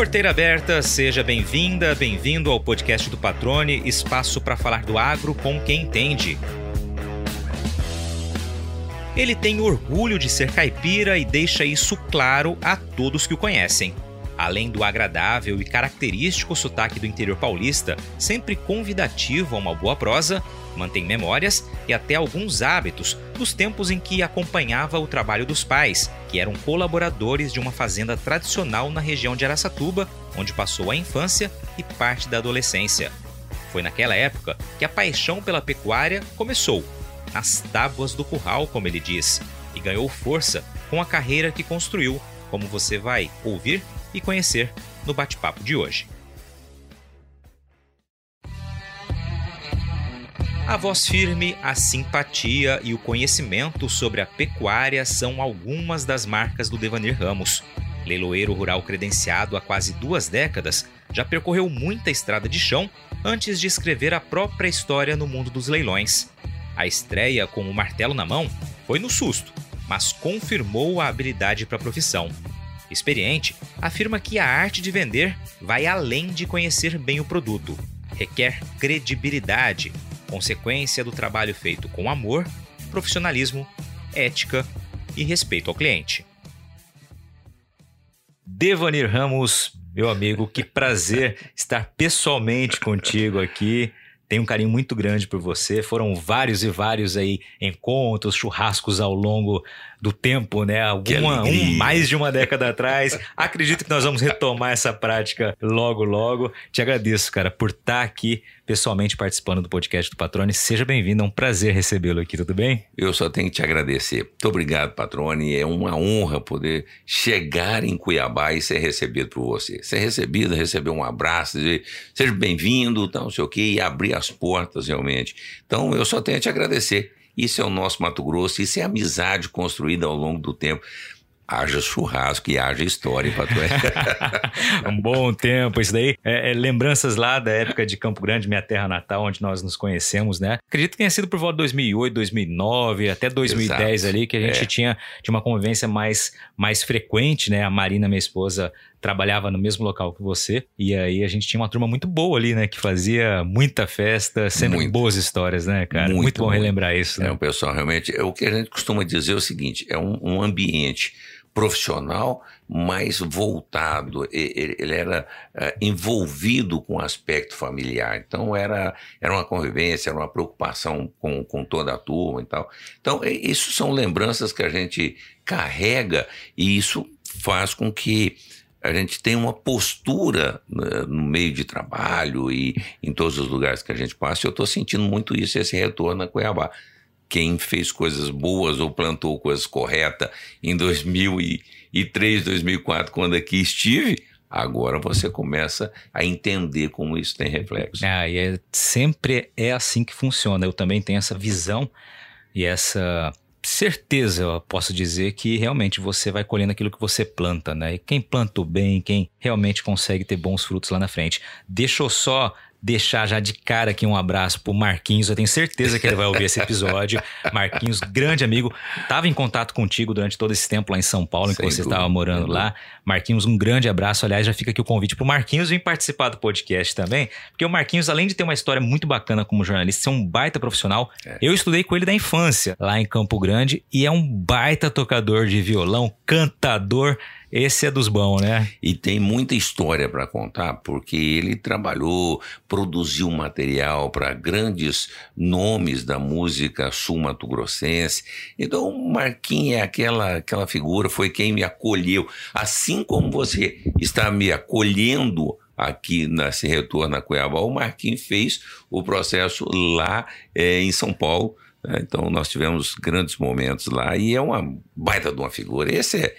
Porteira aberta, seja bem-vinda, bem-vindo ao podcast do Patrone, espaço para falar do agro com quem entende. Ele tem orgulho de ser caipira e deixa isso claro a todos que o conhecem. Além do agradável e característico sotaque do interior paulista, sempre convidativo a uma boa prosa, mantém memórias e até alguns hábitos dos tempos em que acompanhava o trabalho dos pais, que eram colaboradores de uma fazenda tradicional na região de Araçatuba, onde passou a infância e parte da adolescência. Foi naquela época que a paixão pela pecuária começou, nas tábuas do curral, como ele diz, e ganhou força com a carreira que construiu, como você vai ouvir e conhecer no bate-papo de hoje. A voz firme, a simpatia e o conhecimento sobre a pecuária são algumas das marcas do Devanir Ramos. Leiloeiro rural credenciado há quase duas décadas, já percorreu muita estrada de chão antes de escrever a própria história no mundo dos leilões. A estreia com o martelo na mão foi no susto, mas confirmou a habilidade para a profissão experiente, afirma que a arte de vender vai além de conhecer bem o produto. Requer credibilidade, consequência do trabalho feito com amor, profissionalismo, ética e respeito ao cliente. Devanir Ramos, meu amigo, que prazer estar pessoalmente contigo aqui tenho um carinho muito grande por você. Foram vários e vários aí encontros, churrascos ao longo do tempo, né? Alguma, um, mais de uma década atrás. Acredito que nós vamos retomar essa prática logo, logo. Te agradeço, cara, por estar aqui pessoalmente participando do podcast do Patrone. Seja bem-vindo, é um prazer recebê-lo aqui, tudo bem? Eu só tenho que te agradecer. Muito obrigado, Patrone. É uma honra poder chegar em Cuiabá e ser recebido por você. Ser recebido, receber um abraço, dizer seja bem-vindo, tal, não sei o quê, e abrir as portas realmente. Então, eu só tenho a te agradecer. Isso é o nosso Mato Grosso, isso é amizade construída ao longo do tempo haja churrasco e haja história, Patué. um bom tempo, isso daí. É, é, lembranças lá da época de Campo Grande, minha terra natal, onde nós nos conhecemos, né? Acredito que tenha sido por volta de 2008, 2009, até 2010 Exato. ali, que a gente é. tinha, tinha uma convivência mais, mais frequente, né? A Marina, minha esposa, trabalhava no mesmo local que você. E aí a gente tinha uma turma muito boa ali, né? Que fazia muita festa, sempre muito. boas histórias, né, cara? Muito, muito bom muito. relembrar isso. Né? É, o pessoal realmente. É, o que a gente costuma dizer é o seguinte: é um, um ambiente profissional mais voltado, ele era eh, envolvido com o aspecto familiar. Então era, era uma convivência, era uma preocupação com, com toda a turma e tal. Então, isso são lembranças que a gente carrega e isso faz com que a gente tenha uma postura né, no meio de trabalho e em todos os lugares que a gente passa. Eu estou sentindo muito isso, esse retorno a Cuiabá quem fez coisas boas ou plantou coisas corretas em 2003, 2004, quando aqui estive, agora você começa a entender como isso tem reflexo. Ah, e é, sempre é assim que funciona. Eu também tenho essa visão e essa certeza, eu posso dizer, que realmente você vai colhendo aquilo que você planta, né? E quem planta bem, quem realmente consegue ter bons frutos lá na frente. Deixa eu só deixar já de cara aqui um abraço pro Marquinhos. Eu tenho certeza que ele vai ouvir esse episódio. Marquinhos, grande amigo, estava em contato contigo durante todo esse tempo lá em São Paulo, enquanto você estava morando lá. Marquinhos, um grande abraço. Aliás, já fica aqui o convite pro Marquinhos vir participar do podcast também, porque o Marquinhos, além de ter uma história muito bacana como jornalista, ser um baita profissional, é. eu estudei com ele da infância lá em Campo Grande e é um baita tocador de violão, cantador esse é dos bons, né? E tem muita história para contar, porque ele trabalhou, produziu material para grandes nomes da música sul-mato-grossense. Então, o Marquinhos é aquela, aquela figura, foi quem me acolheu. Assim como você está me acolhendo aqui nesse retorno a Cuiabá, o Marquinhos fez o processo lá é, em São Paulo. Né? Então, nós tivemos grandes momentos lá e é uma baita de uma figura. Esse é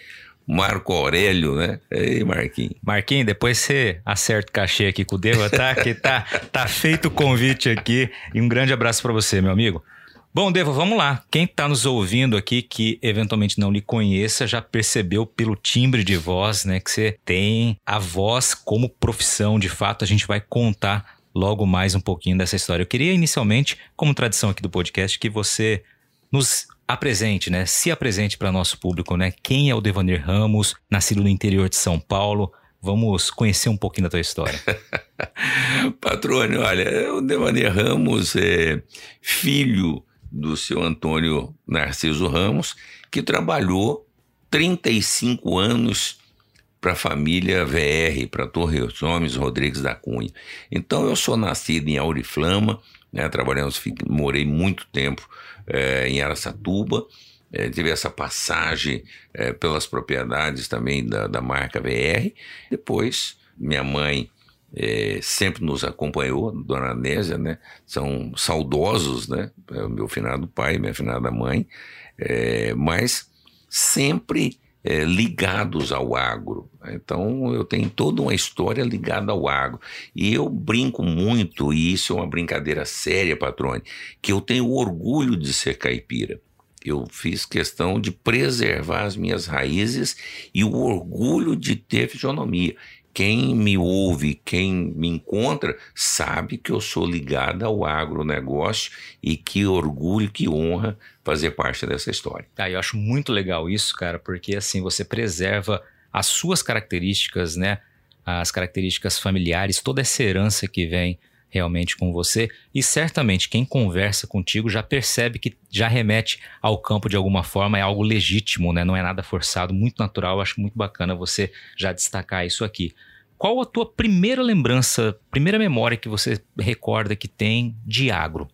Marco Aurélio, né? Ei, Marquinhos. Marquinhos, depois você acerta o cachê aqui com o Deva, tá? que tá, tá feito o convite aqui. E um grande abraço para você, meu amigo. Bom, Deva, vamos lá. Quem está nos ouvindo aqui que eventualmente não lhe conheça já percebeu pelo timbre de voz, né, que você tem a voz como profissão. De fato, a gente vai contar logo mais um pouquinho dessa história. Eu queria inicialmente, como tradição aqui do podcast, que você nos apresente, né? Se apresente para nosso público, né? Quem é o Devanir Ramos, nascido no interior de São Paulo, Vamos conhecer um pouquinho da tua história. Patrônio, olha, o Devanir Ramos é filho do seu Antônio Narciso Ramos, que trabalhou 35 anos para a família VR, para Torres Homens Rodrigues da Cunha. Então eu sou nascido em Auriflama, né, trabalhando, morei muito tempo é, em Aracatuba, é, tive essa passagem é, pelas propriedades também da, da marca VR. Depois, minha mãe é, sempre nos acompanhou, Dona Nésia, né? São saudosos, né? É meu finado pai, minha finada mãe, é, mas sempre é, ligados ao agro. Então eu tenho toda uma história ligada ao agro. E eu brinco muito, e isso é uma brincadeira séria, patrone, que eu tenho orgulho de ser caipira. Eu fiz questão de preservar as minhas raízes e o orgulho de ter fisionomia. Quem me ouve, quem me encontra, sabe que eu sou ligado ao agronegócio e que orgulho, que honra fazer parte dessa história. Ah, eu acho muito legal isso, cara, porque assim você preserva as suas características, né? As características familiares, toda essa herança que vem realmente com você. E certamente quem conversa contigo já percebe que já remete ao campo de alguma forma, é algo legítimo, né? não é nada forçado, muito natural. Acho muito bacana você já destacar isso aqui. Qual a tua primeira lembrança, primeira memória que você recorda que tem de agro?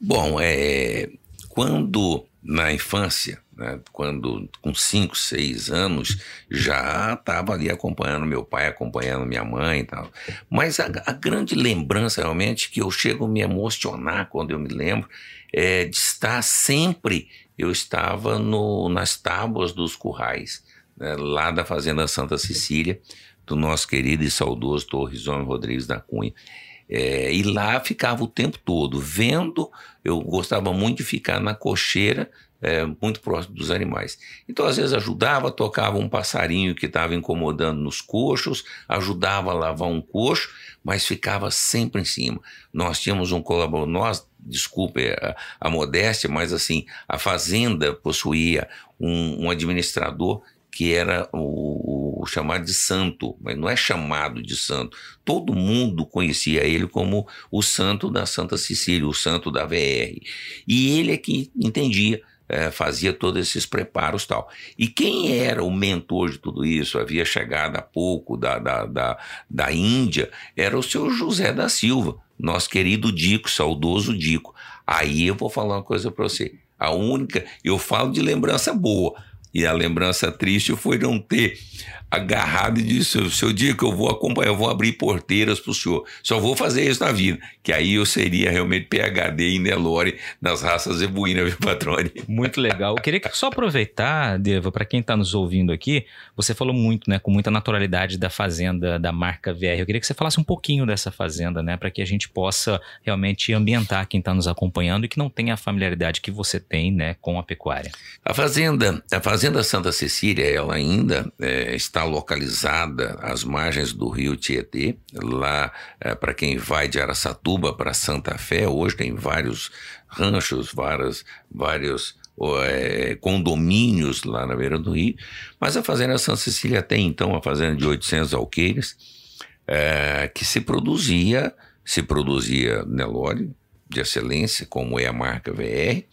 Bom, é quando na infância né? Quando, com 5, 6 anos, já estava ali acompanhando meu pai, acompanhando minha mãe e tal. Mas a, a, grande lembrança, realmente, que eu chego a me emocionar quando eu me lembro, é de estar sempre. Eu estava no, nas tábuas dos currais, né? lá da Fazenda Santa Cecília, do nosso querido e saudoso Torres Homem Rodrigues da Cunha. É, e lá ficava o tempo todo vendo. Eu gostava muito de ficar na cocheira é, muito próximo dos animais. Então, às vezes, ajudava, tocava um passarinho que estava incomodando nos coxos, ajudava a lavar um coxo, mas ficava sempre em cima. Nós tínhamos um colaborador, nós, desculpe a, a, modéstia, mas assim, a fazenda possuía um, um administrador que era o, o, chamado de santo, mas não é chamado de santo. Todo mundo conhecia ele como o santo da Santa Cecília, o santo da VR. E ele é que entendia é, fazia todos esses preparos tal. E quem era o mentor de tudo isso, havia chegado há pouco da, da, da, da Índia, era o seu José da Silva, nosso querido Dico, saudoso Dico. Aí eu vou falar uma coisa para você. A única, eu falo de lembrança boa, e a lembrança triste foi não ter agarrado e disse: o seu dia que eu vou acompanhar, eu vou abrir porteiras para o senhor. Só vou fazer isso na vida. Que aí eu seria realmente PHD em Nelore nas raças ebuínas, viu, patrone? Muito legal. Eu queria só aproveitar, Deva, para quem está nos ouvindo aqui, você falou muito, né, com muita naturalidade da fazenda da marca VR. Eu queria que você falasse um pouquinho dessa fazenda, né, para que a gente possa realmente ambientar quem está nos acompanhando e que não tenha a familiaridade que você tem, né, com a pecuária. A fazenda, a fazenda Santa Cecília, ela ainda é, está localizada às margens do rio Tietê. Lá, é, para quem vai de Araçatuba para Santa Fé, hoje tem vários ranchos, várias, vários é, condomínios lá na beira do rio. Mas a Fazenda Santa Cecília tem, então, uma fazenda de 800 alqueires, é, que se produzia, se produzia Nelore, de excelência, como é a marca VR,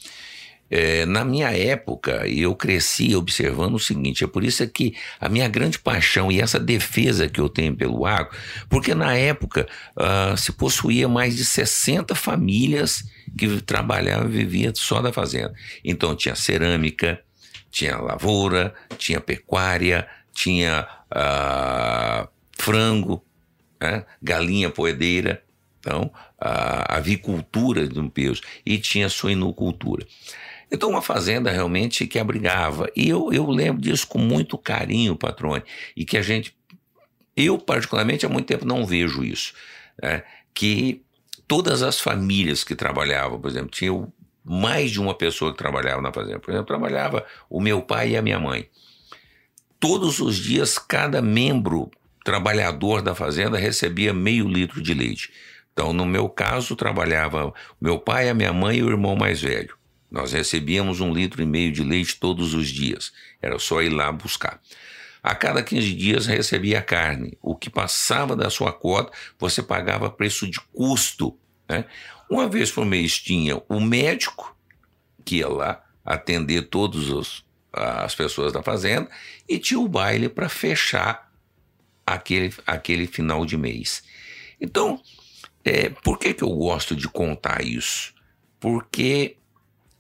é, na minha época, eu cresci observando o seguinte: é por isso que a minha grande paixão e essa defesa que eu tenho pelo agro, porque na época uh, se possuía mais de 60 famílias que trabalhavam e viviam só da fazenda. Então tinha cerâmica, tinha lavoura, tinha pecuária, tinha uh, frango, né? galinha poedeira, então a avicultura de um peso, e tinha suinocultura. Então, uma fazenda realmente que abrigava. E eu, eu lembro disso com muito carinho, patrone, e que a gente, eu particularmente há muito tempo não vejo isso. Né? Que todas as famílias que trabalhavam, por exemplo, tinha mais de uma pessoa que trabalhava na fazenda. Por exemplo, trabalhava o meu pai e a minha mãe. Todos os dias, cada membro trabalhador da fazenda recebia meio litro de leite. Então, no meu caso, trabalhava meu pai, a minha mãe e o irmão mais velho. Nós recebíamos um litro e meio de leite todos os dias. Era só ir lá buscar. A cada 15 dias recebia carne. O que passava da sua cota, você pagava preço de custo. Né? Uma vez por mês tinha o médico, que ia lá atender todas as pessoas da fazenda, e tinha o baile para fechar aquele, aquele final de mês. Então, é, por que, que eu gosto de contar isso? Porque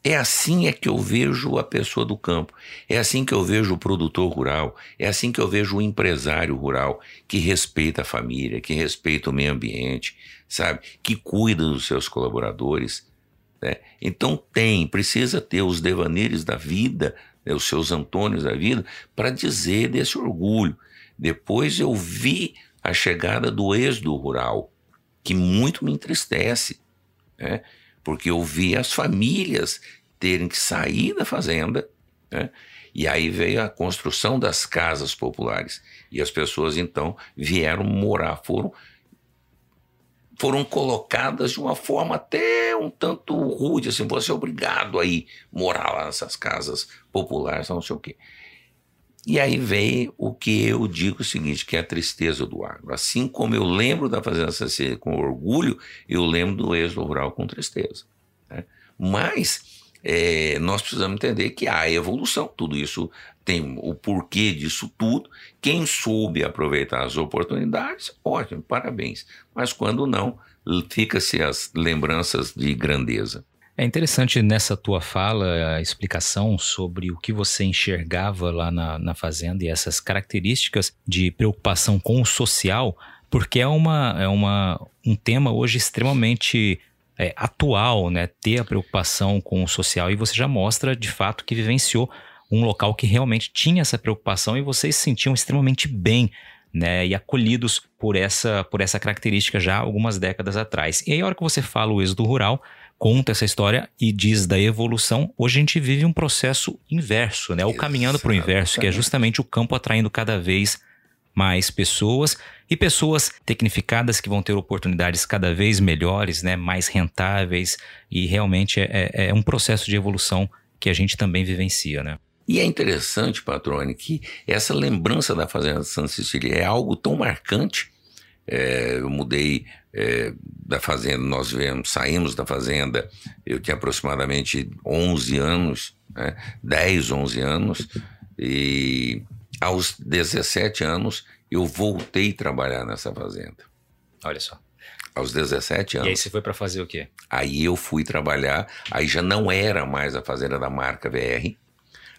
é assim é que eu vejo a pessoa do campo, é assim que eu vejo o produtor rural, é assim que eu vejo o empresário rural que respeita a família, que respeita o meio ambiente, sabe? Que cuida dos seus colaboradores. Né? Então tem, precisa ter os devaneiros da vida, né, os seus Antônios da vida, para dizer desse orgulho. Depois eu vi a chegada do êxodo rural, que muito me entristece, né? Porque eu vi as famílias terem que sair da fazenda, né? e aí veio a construção das casas populares, e as pessoas então vieram morar, foram foram colocadas de uma forma até um tanto rude, assim, você é obrigado a ir morar lá nessas casas populares, não sei o quê. E aí vem o que eu digo o seguinte, que é a tristeza do agro. Assim como eu lembro da Fazenda CC com orgulho, eu lembro do êxodo rural com tristeza. Né? Mas é, nós precisamos entender que há evolução. Tudo isso tem o porquê disso tudo. Quem soube aproveitar as oportunidades, ótimo, parabéns. Mas quando não, fica-se as lembranças de grandeza. É interessante nessa tua fala a explicação sobre o que você enxergava lá na, na fazenda e essas características de preocupação com o social, porque é, uma, é uma, um tema hoje extremamente é, atual, né? Ter a preocupação com o social e você já mostra de fato que vivenciou um local que realmente tinha essa preocupação e vocês se sentiam extremamente bem né, e acolhidos por essa, por essa característica já algumas décadas atrás. E aí, a hora que você fala o êxodo rural, conta essa história e diz da evolução, hoje a gente vive um processo inverso, né? Ou caminhando para o inverso, que é justamente o campo atraindo cada vez mais pessoas e pessoas tecnificadas que vão ter oportunidades cada vez melhores, né? Mais rentáveis e realmente é, é, é um processo de evolução que a gente também vivencia, né? E é interessante, Patrone, que essa lembrança da Fazenda de Santa Cecília é algo tão marcante. É, eu mudei é, da fazenda, nós viemos, saímos da fazenda, eu tinha aproximadamente 11 anos, né, 10, 11 anos, e aos 17 anos eu voltei a trabalhar nessa fazenda. Olha só. Aos 17 anos. E aí você foi para fazer o quê? Aí eu fui trabalhar, aí já não era mais a fazenda da marca VR,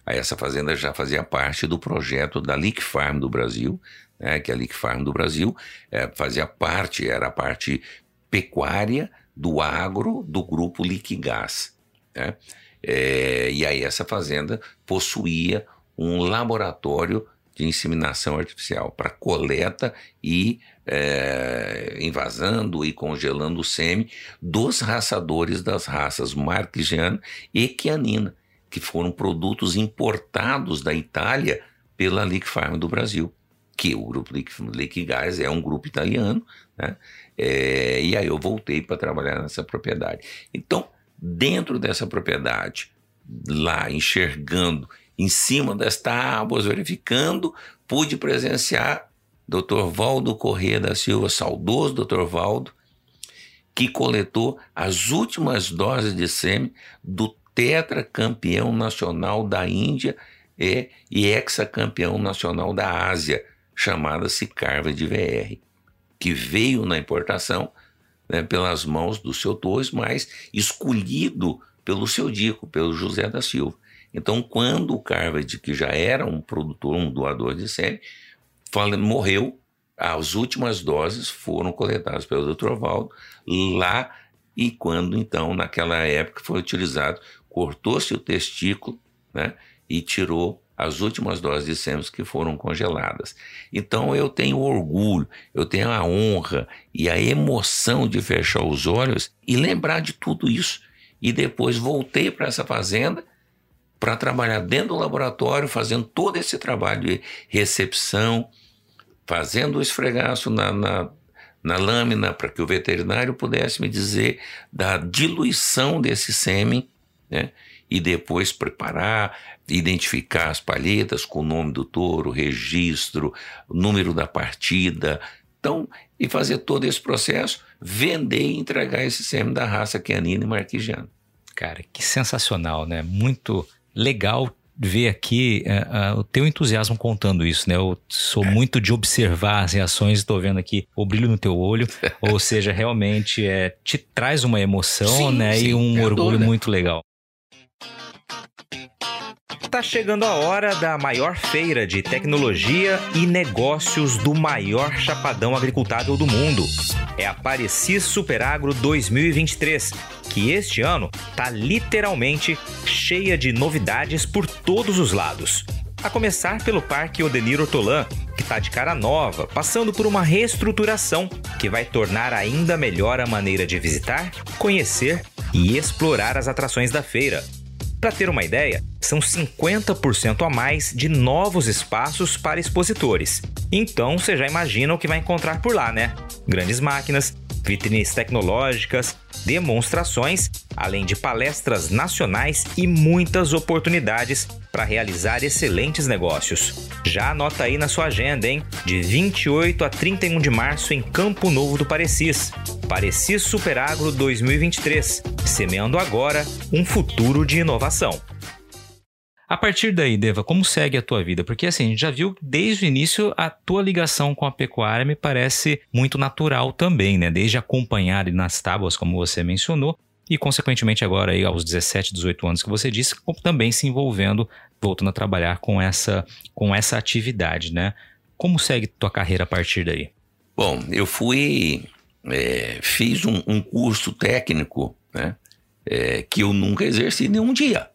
aí essa fazenda já fazia parte do projeto da Leak Farm do Brasil, né, que é a Leak Farm do Brasil é, fazia parte, era a parte pecuária do agro do grupo Liquigás. Né? É, e aí essa fazenda possuía um laboratório de inseminação artificial para coleta e é, invasando e congelando o sêmen dos raçadores das raças Marquigiana e Chianina, que foram produtos importados da Itália pela Lick Farm do Brasil que o grupo Liquigás é um grupo italiano, né? É, e aí eu voltei para trabalhar nessa propriedade. Então, dentro dessa propriedade, lá enxergando em cima das tábuas, verificando, pude presenciar Dr. Valdo Corrêa da Silva, saudoso Dr. Valdo, que coletou as últimas doses de sêmen do tetracampeão nacional da Índia e, e hexacampeão nacional da Ásia, chamada-se Carva de VR, que veio na importação né, pelas mãos do seu Torres, mas escolhido pelo seu Dico, pelo José da Silva. Então, quando o Carved, que já era um produtor, um doador de sêmen, morreu, as últimas doses foram coletadas pelo Dr. Valdo lá e quando, então, naquela época foi utilizado, cortou-se o testículo né, e tirou as últimas doses de sêmen que foram congeladas. Então eu tenho orgulho, eu tenho a honra e a emoção de fechar os olhos e lembrar de tudo isso. E depois voltei para essa fazenda para trabalhar dentro do laboratório, fazendo todo esse trabalho de recepção, fazendo o esfregaço na, na, na lâmina para que o veterinário pudesse me dizer da diluição desse sêmen, né? E depois preparar, identificar as palhetas com o nome do touro, registro, número da partida. Então, e fazer todo esse processo, vender e entregar esse sêmen da raça canina e marquigiana. Cara, que sensacional, né? Muito legal ver aqui uh, uh, o teu entusiasmo contando isso, né? Eu sou é. muito de observar as reações, estou vendo aqui o brilho no teu olho, ou seja, realmente é, te traz uma emoção, sim, né? Sim, e um orgulho muito legal. Tá chegando a hora da maior feira de tecnologia e negócios do maior chapadão agricultável do mundo. É a Parecis Superagro 2023, que este ano tá literalmente cheia de novidades por todos os lados. A começar pelo Parque Odenir Ortolan, que está de cara nova, passando por uma reestruturação que vai tornar ainda melhor a maneira de visitar, conhecer e explorar as atrações da feira. Para ter uma ideia, são 50% a mais de novos espaços para expositores. Então você já imagina o que vai encontrar por lá, né? Grandes máquinas, vitrines tecnológicas, demonstrações, além de palestras nacionais e muitas oportunidades para realizar excelentes negócios. Já anota aí na sua agenda, hein? De 28 a 31 de março em Campo Novo do Parecis. Parecis Superagro 2023, semeando agora um futuro de inovação. A partir daí, Deva, como segue a tua vida? Porque assim, a gente já viu desde o início a tua ligação com a pecuária me parece muito natural também, né? Desde acompanhar nas tábuas, como você mencionou, e consequentemente agora aí aos 17, 18 anos que você disse, também se envolvendo, voltando a trabalhar com essa com essa atividade, né? Como segue tua carreira a partir daí? Bom, eu fui é, fiz um, um curso técnico, né? É, que eu nunca exerci nenhum dia.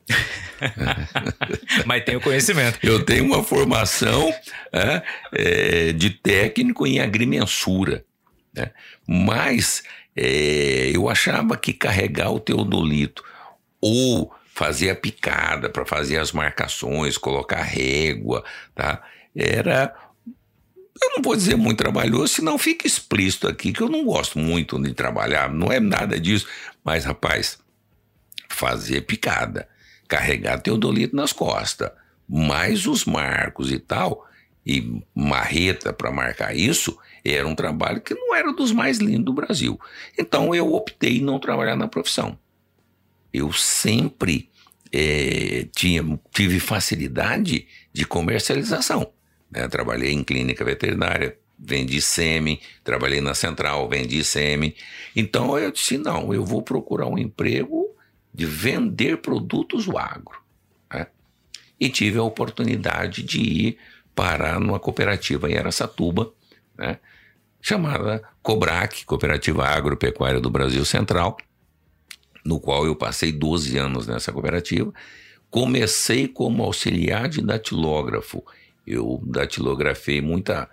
Mas tenho conhecimento. Eu tenho uma formação é, é, de técnico em agrimensura. Né? Mas é, eu achava que carregar o teodolito ou fazer a picada para fazer as marcações, colocar régua, tá? Era eu não vou dizer muito trabalhoso, senão fica explícito aqui que eu não gosto muito de trabalhar, não é nada disso. Mas, rapaz, fazer picada, carregar teodolito nas costas, mais os marcos e tal, e marreta para marcar isso, era um trabalho que não era dos mais lindos do Brasil. Então eu optei não trabalhar na profissão. Eu sempre é, tinha, tive facilidade de comercialização. Né? Trabalhei em clínica veterinária, vendi sêmen, trabalhei na central, vendi sêmen. Então eu disse: não, eu vou procurar um emprego de vender produtos do agro. Né? E tive a oportunidade de ir parar numa cooperativa em Aracatuba, né? chamada COBRAC, Cooperativa Agropecuária do Brasil Central, no qual eu passei 12 anos nessa cooperativa. Comecei como auxiliar de datilógrafo. Eu datilografei muita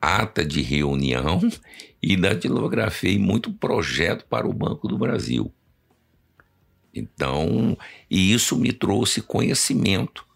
ata de reunião e datilografei muito projeto para o Banco do Brasil. Então, e isso me trouxe conhecimento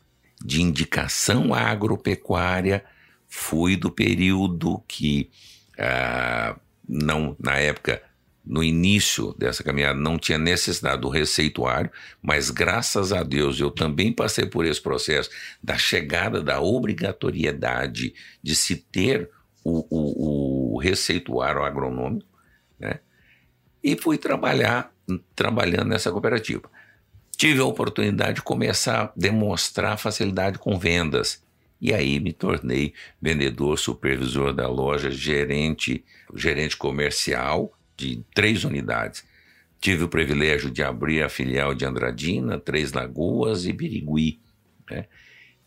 de indicação agropecuária. Fui do período que, ah, não, na época, no início dessa caminhada, não tinha necessidade do receituário, mas graças a Deus eu também passei por esse processo da chegada da obrigatoriedade de se ter o, o, o receituário agronômico, né? E fui trabalhar trabalhando nessa cooperativa. Tive a oportunidade de começar a demonstrar facilidade com vendas. E aí me tornei vendedor, supervisor da loja, gerente, gerente comercial de três unidades. Tive o privilégio de abrir a filial de Andradina, Três Lagoas e Birigui. Né?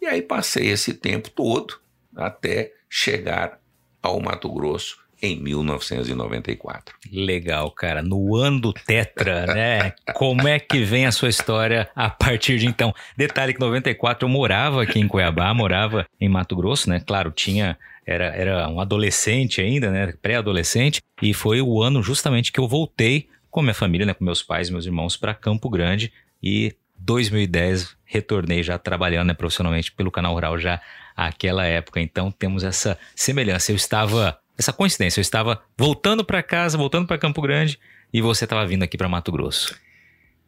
E aí passei esse tempo todo até chegar ao Mato Grosso em 1994. Legal, cara. No ano do Tetra, né? Como é que vem a sua história a partir de então? Detalhe que em 94 eu morava aqui em Cuiabá, morava em Mato Grosso, né? Claro, tinha era, era um adolescente ainda, né? Pré-adolescente, e foi o ano justamente que eu voltei com minha família, né? Com meus pais meus irmãos para Campo Grande e 2010 retornei já trabalhando né, profissionalmente pelo canal Rural já aquela época. Então temos essa semelhança. Eu estava essa coincidência. Eu estava voltando para casa, voltando para Campo Grande e você estava vindo aqui para Mato Grosso.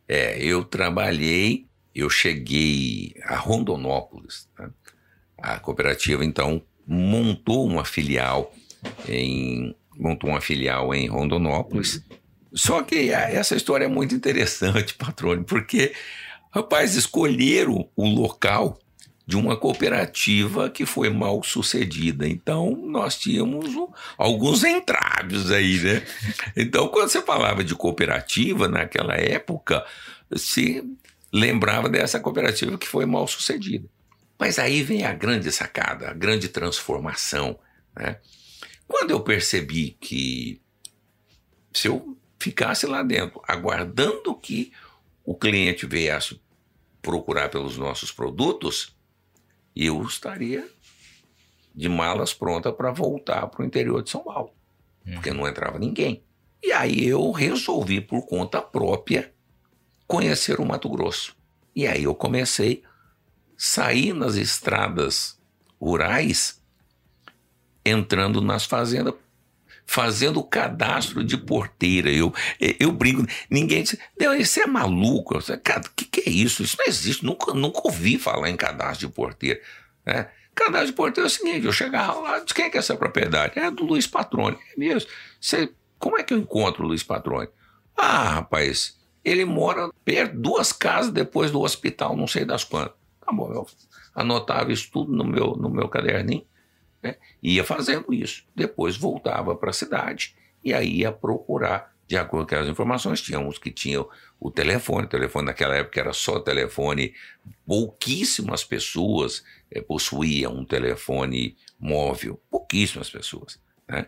É, eu trabalhei eu cheguei a Rondonópolis. Né? A cooperativa, então, montou uma filial em montou uma filial em Rondonópolis. Só que essa história é muito interessante, patrônio, porque, rapaz, escolheram o local de uma cooperativa que foi mal sucedida. Então, nós tínhamos alguns entraves aí, né? Então, quando você falava de cooperativa naquela época, se lembrava dessa cooperativa que foi mal sucedida. Mas aí vem a grande sacada, a grande transformação. Né? Quando eu percebi que se eu ficasse lá dentro, aguardando que o cliente viesse procurar pelos nossos produtos, eu estaria de malas pronta para voltar para o interior de São Paulo, hum. porque não entrava ninguém. E aí eu resolvi, por conta própria, conhecer o Mato Grosso. E aí eu comecei a sair nas estradas rurais, entrando nas fazendas, fazendo o cadastro de porteira. Eu, eu brinco, ninguém diz, isso é maluco. Eu, Cara, o que, que é isso? Isso não existe, nunca, nunca ouvi falar em cadastro de porteira. Né? Cadastro de porteira é o seguinte: eu chegava lá, disse, quem é que é essa propriedade? É do Luiz Patrone. É mesmo. Você, como é que eu encontro o Luiz Patrone? Ah, rapaz, ele mora perto, duas casas depois do hospital, não sei das quantas. Tá bom, eu anotava isso tudo no meu, no meu caderninho, né? ia fazendo isso. Depois voltava para a cidade e aí ia procurar, de acordo com as informações, tinha uns que tinham o telefone, o telefone naquela época era só telefone, pouquíssimas pessoas é, possuíam um telefone móvel, pouquíssimas pessoas. Né?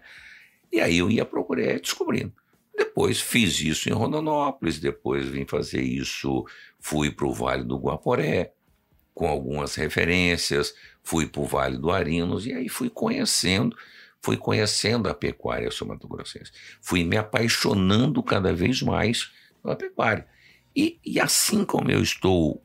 E aí eu ia procurar, descobrindo. Depois fiz isso em Rondonópolis, depois vim fazer isso, fui para o Vale do Guaporé, com algumas referências, fui para o Vale do Arinos, e aí fui conhecendo, fui conhecendo a pecuária sul-mato-grossense. Fui me apaixonando cada vez mais pela pecuária. E, e assim como eu estou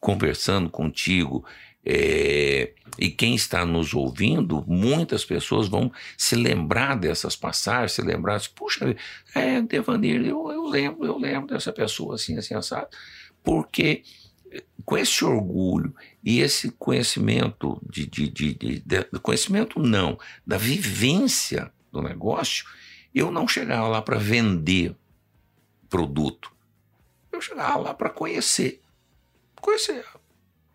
conversando contigo é, e quem está nos ouvindo, muitas pessoas vão se lembrar dessas passagens, se lembrar, assim, puxa, é, Devanir, eu, eu lembro, eu lembro dessa pessoa assim, assim, assado, porque com esse orgulho e esse conhecimento de, de, de, de, de conhecimento não, da vivência do negócio, eu não chegava lá para vender produto, eu chegava lá para conhecer, conhecer,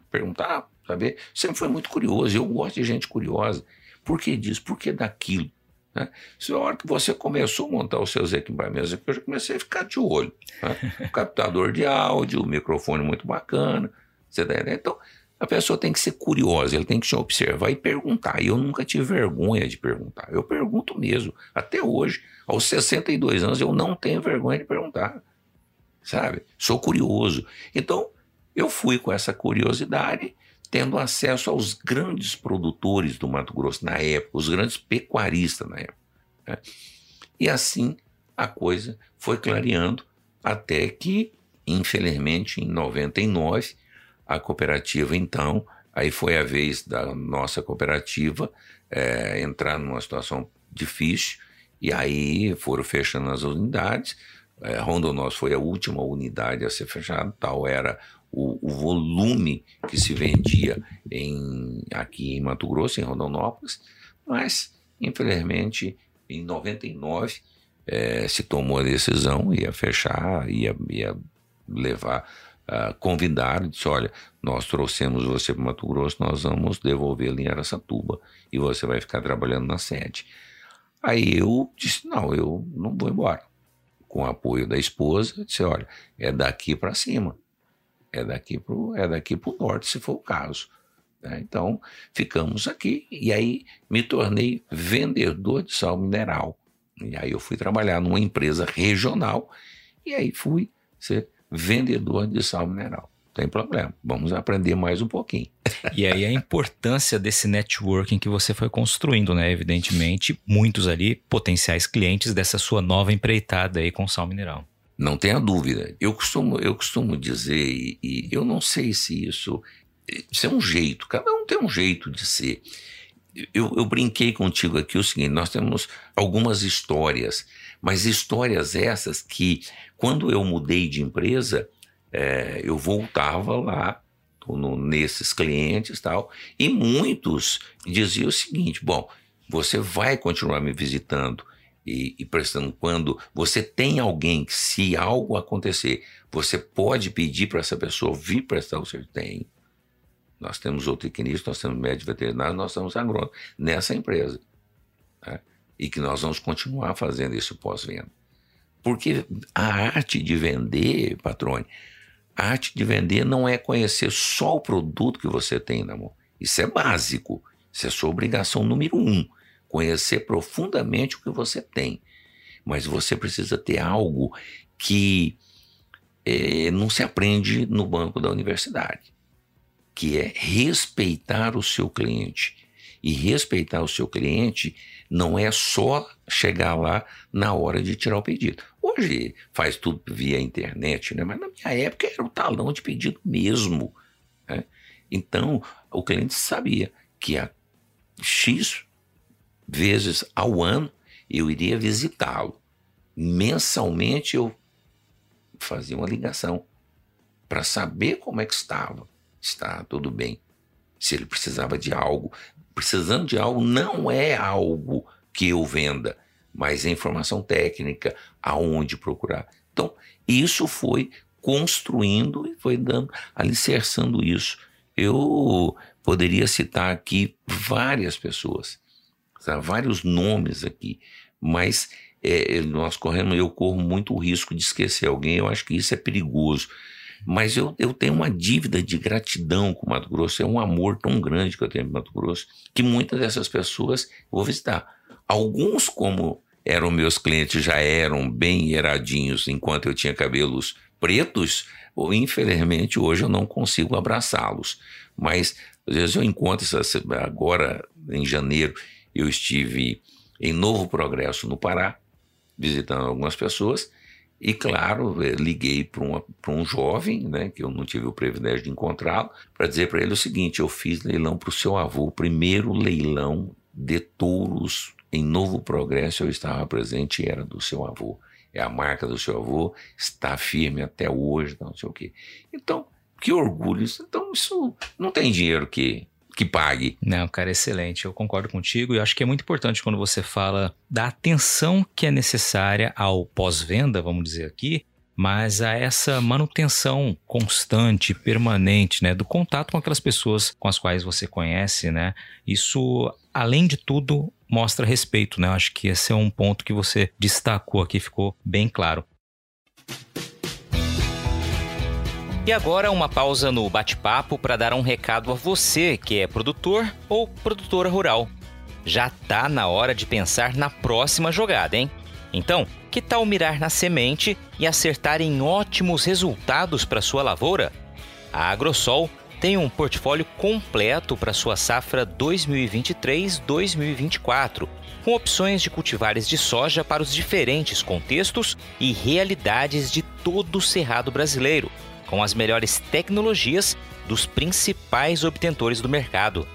perguntar, saber. Sempre foi muito curioso. Eu gosto de gente curiosa. Por que disso? Por que daquilo? Né? Se a hora que você começou a montar os seus equipamentos, eu já comecei a ficar de olho. Né? Captador de áudio, microfone muito bacana. Você tá Então, a pessoa tem que ser curiosa, ele tem que te observar e perguntar. E eu nunca tive vergonha de perguntar. Eu pergunto mesmo. Até hoje, aos 62 anos, eu não tenho vergonha de perguntar. Sabe? Sou curioso. Então, eu fui com essa curiosidade tendo acesso aos grandes produtores do Mato Grosso na época, os grandes pecuaristas na época. Né? E assim a coisa foi clareando até que, infelizmente, em 99, a cooperativa, então, aí foi a vez da nossa cooperativa é, entrar numa situação difícil, e aí foram fechando as unidades. É, Rondonós foi a última unidade a ser fechada, tal era o, o, volume que se vendia em, aqui em Mato Grosso, em Rondonópolis, mas, infelizmente, em 99 é, se tomou a decisão, ia fechar, ia, ia levar, uh, convidar, disse, olha, nós trouxemos você para Mato Grosso, nós vamos devolvê-lo em Aracatuba e você vai ficar trabalhando na sede. Aí eu disse, não, eu não vou embora. Com o apoio da esposa, disse, olha, é daqui para cima é daqui para o é daqui o norte, se for o caso. Né? Então, ficamos aqui e aí me tornei vendedor de sal mineral. E aí eu fui trabalhar numa empresa regional e aí fui ser vendedor de sal mineral. Tem problema, vamos aprender mais um pouquinho. E aí a importância desse networking que você foi construindo, né? Evidentemente, muitos ali potenciais clientes dessa sua nova empreitada aí com sal mineral. Não tenha dúvida. Eu costumo, eu costumo dizer, e, e eu não sei se isso, isso é um jeito, cada um tem um jeito de ser. Eu, eu, brinquei contigo aqui o seguinte: nós temos algumas histórias, mas histórias essas que, quando eu mudei de empresa, é, eu voltava lá no, nesses clientes tal, e muitos diziam o seguinte: bom, você vai continuar me visitando e, e prestando quando você tem alguém que, se algo acontecer, você pode pedir para essa pessoa vir prestar o serviço. Tem. Nós temos zootecnista, nós temos médico veterinário, nós temos agrônomo nessa empresa. Né? E que nós vamos continuar fazendo isso pós-venda. Porque a arte de vender, patrone, a arte de vender não é conhecer só o produto que você tem na mão. Isso é básico. Isso é sua obrigação número um. Conhecer profundamente o que você tem. Mas você precisa ter algo que é, não se aprende no banco da universidade, que é respeitar o seu cliente. E respeitar o seu cliente não é só chegar lá na hora de tirar o pedido. Hoje faz tudo via internet, né? mas na minha época era o talão de pedido mesmo. Né? Então, o cliente sabia que a X vezes ao ano eu iria visitá-lo. Mensalmente eu fazia uma ligação para saber como é que estava. Está tudo bem. Se ele precisava de algo, precisando de algo não é algo que eu venda, mas é informação técnica, aonde procurar. Então, isso foi construindo e foi dando, alicerçando isso. Eu poderia citar aqui várias pessoas, vários nomes aqui, mas é, nós corremos, eu corro muito o risco de esquecer alguém, eu acho que isso é perigoso. Mas eu, eu tenho uma dívida de gratidão com o Mato Grosso, é um amor tão grande que eu tenho com Mato Grosso, que muitas dessas pessoas vou visitar. Alguns, como eram meus clientes, já eram bem hieradinhos enquanto eu tinha cabelos pretos, ou infelizmente hoje eu não consigo abraçá-los. Mas às vezes eu encontro, agora em janeiro, eu estive em Novo Progresso, no Pará, visitando algumas pessoas, e, claro, eh, liguei para um jovem, né, que eu não tive o privilégio de encontrá-lo, para dizer para ele o seguinte: eu fiz leilão para o seu avô, o primeiro leilão de touros em Novo Progresso, eu estava presente e era do seu avô. É a marca do seu avô, está firme até hoje, não sei o quê. Então, que orgulho. Então, isso não tem dinheiro que que pague. Não, cara, excelente. Eu concordo contigo e acho que é muito importante quando você fala da atenção que é necessária ao pós-venda, vamos dizer aqui, mas a essa manutenção constante, permanente, né, do contato com aquelas pessoas com as quais você conhece, né? Isso, além de tudo, mostra respeito, né? Eu acho que esse é um ponto que você destacou aqui, ficou bem claro. E agora uma pausa no bate-papo para dar um recado a você que é produtor ou produtora rural. Já tá na hora de pensar na próxima jogada, hein? Então, que tal mirar na semente e acertar em ótimos resultados para sua lavoura? A Agrosol tem um portfólio completo para sua safra 2023-2024, com opções de cultivares de soja para os diferentes contextos e realidades de todo o cerrado brasileiro com as melhores tecnologias dos principais obtentores do mercado.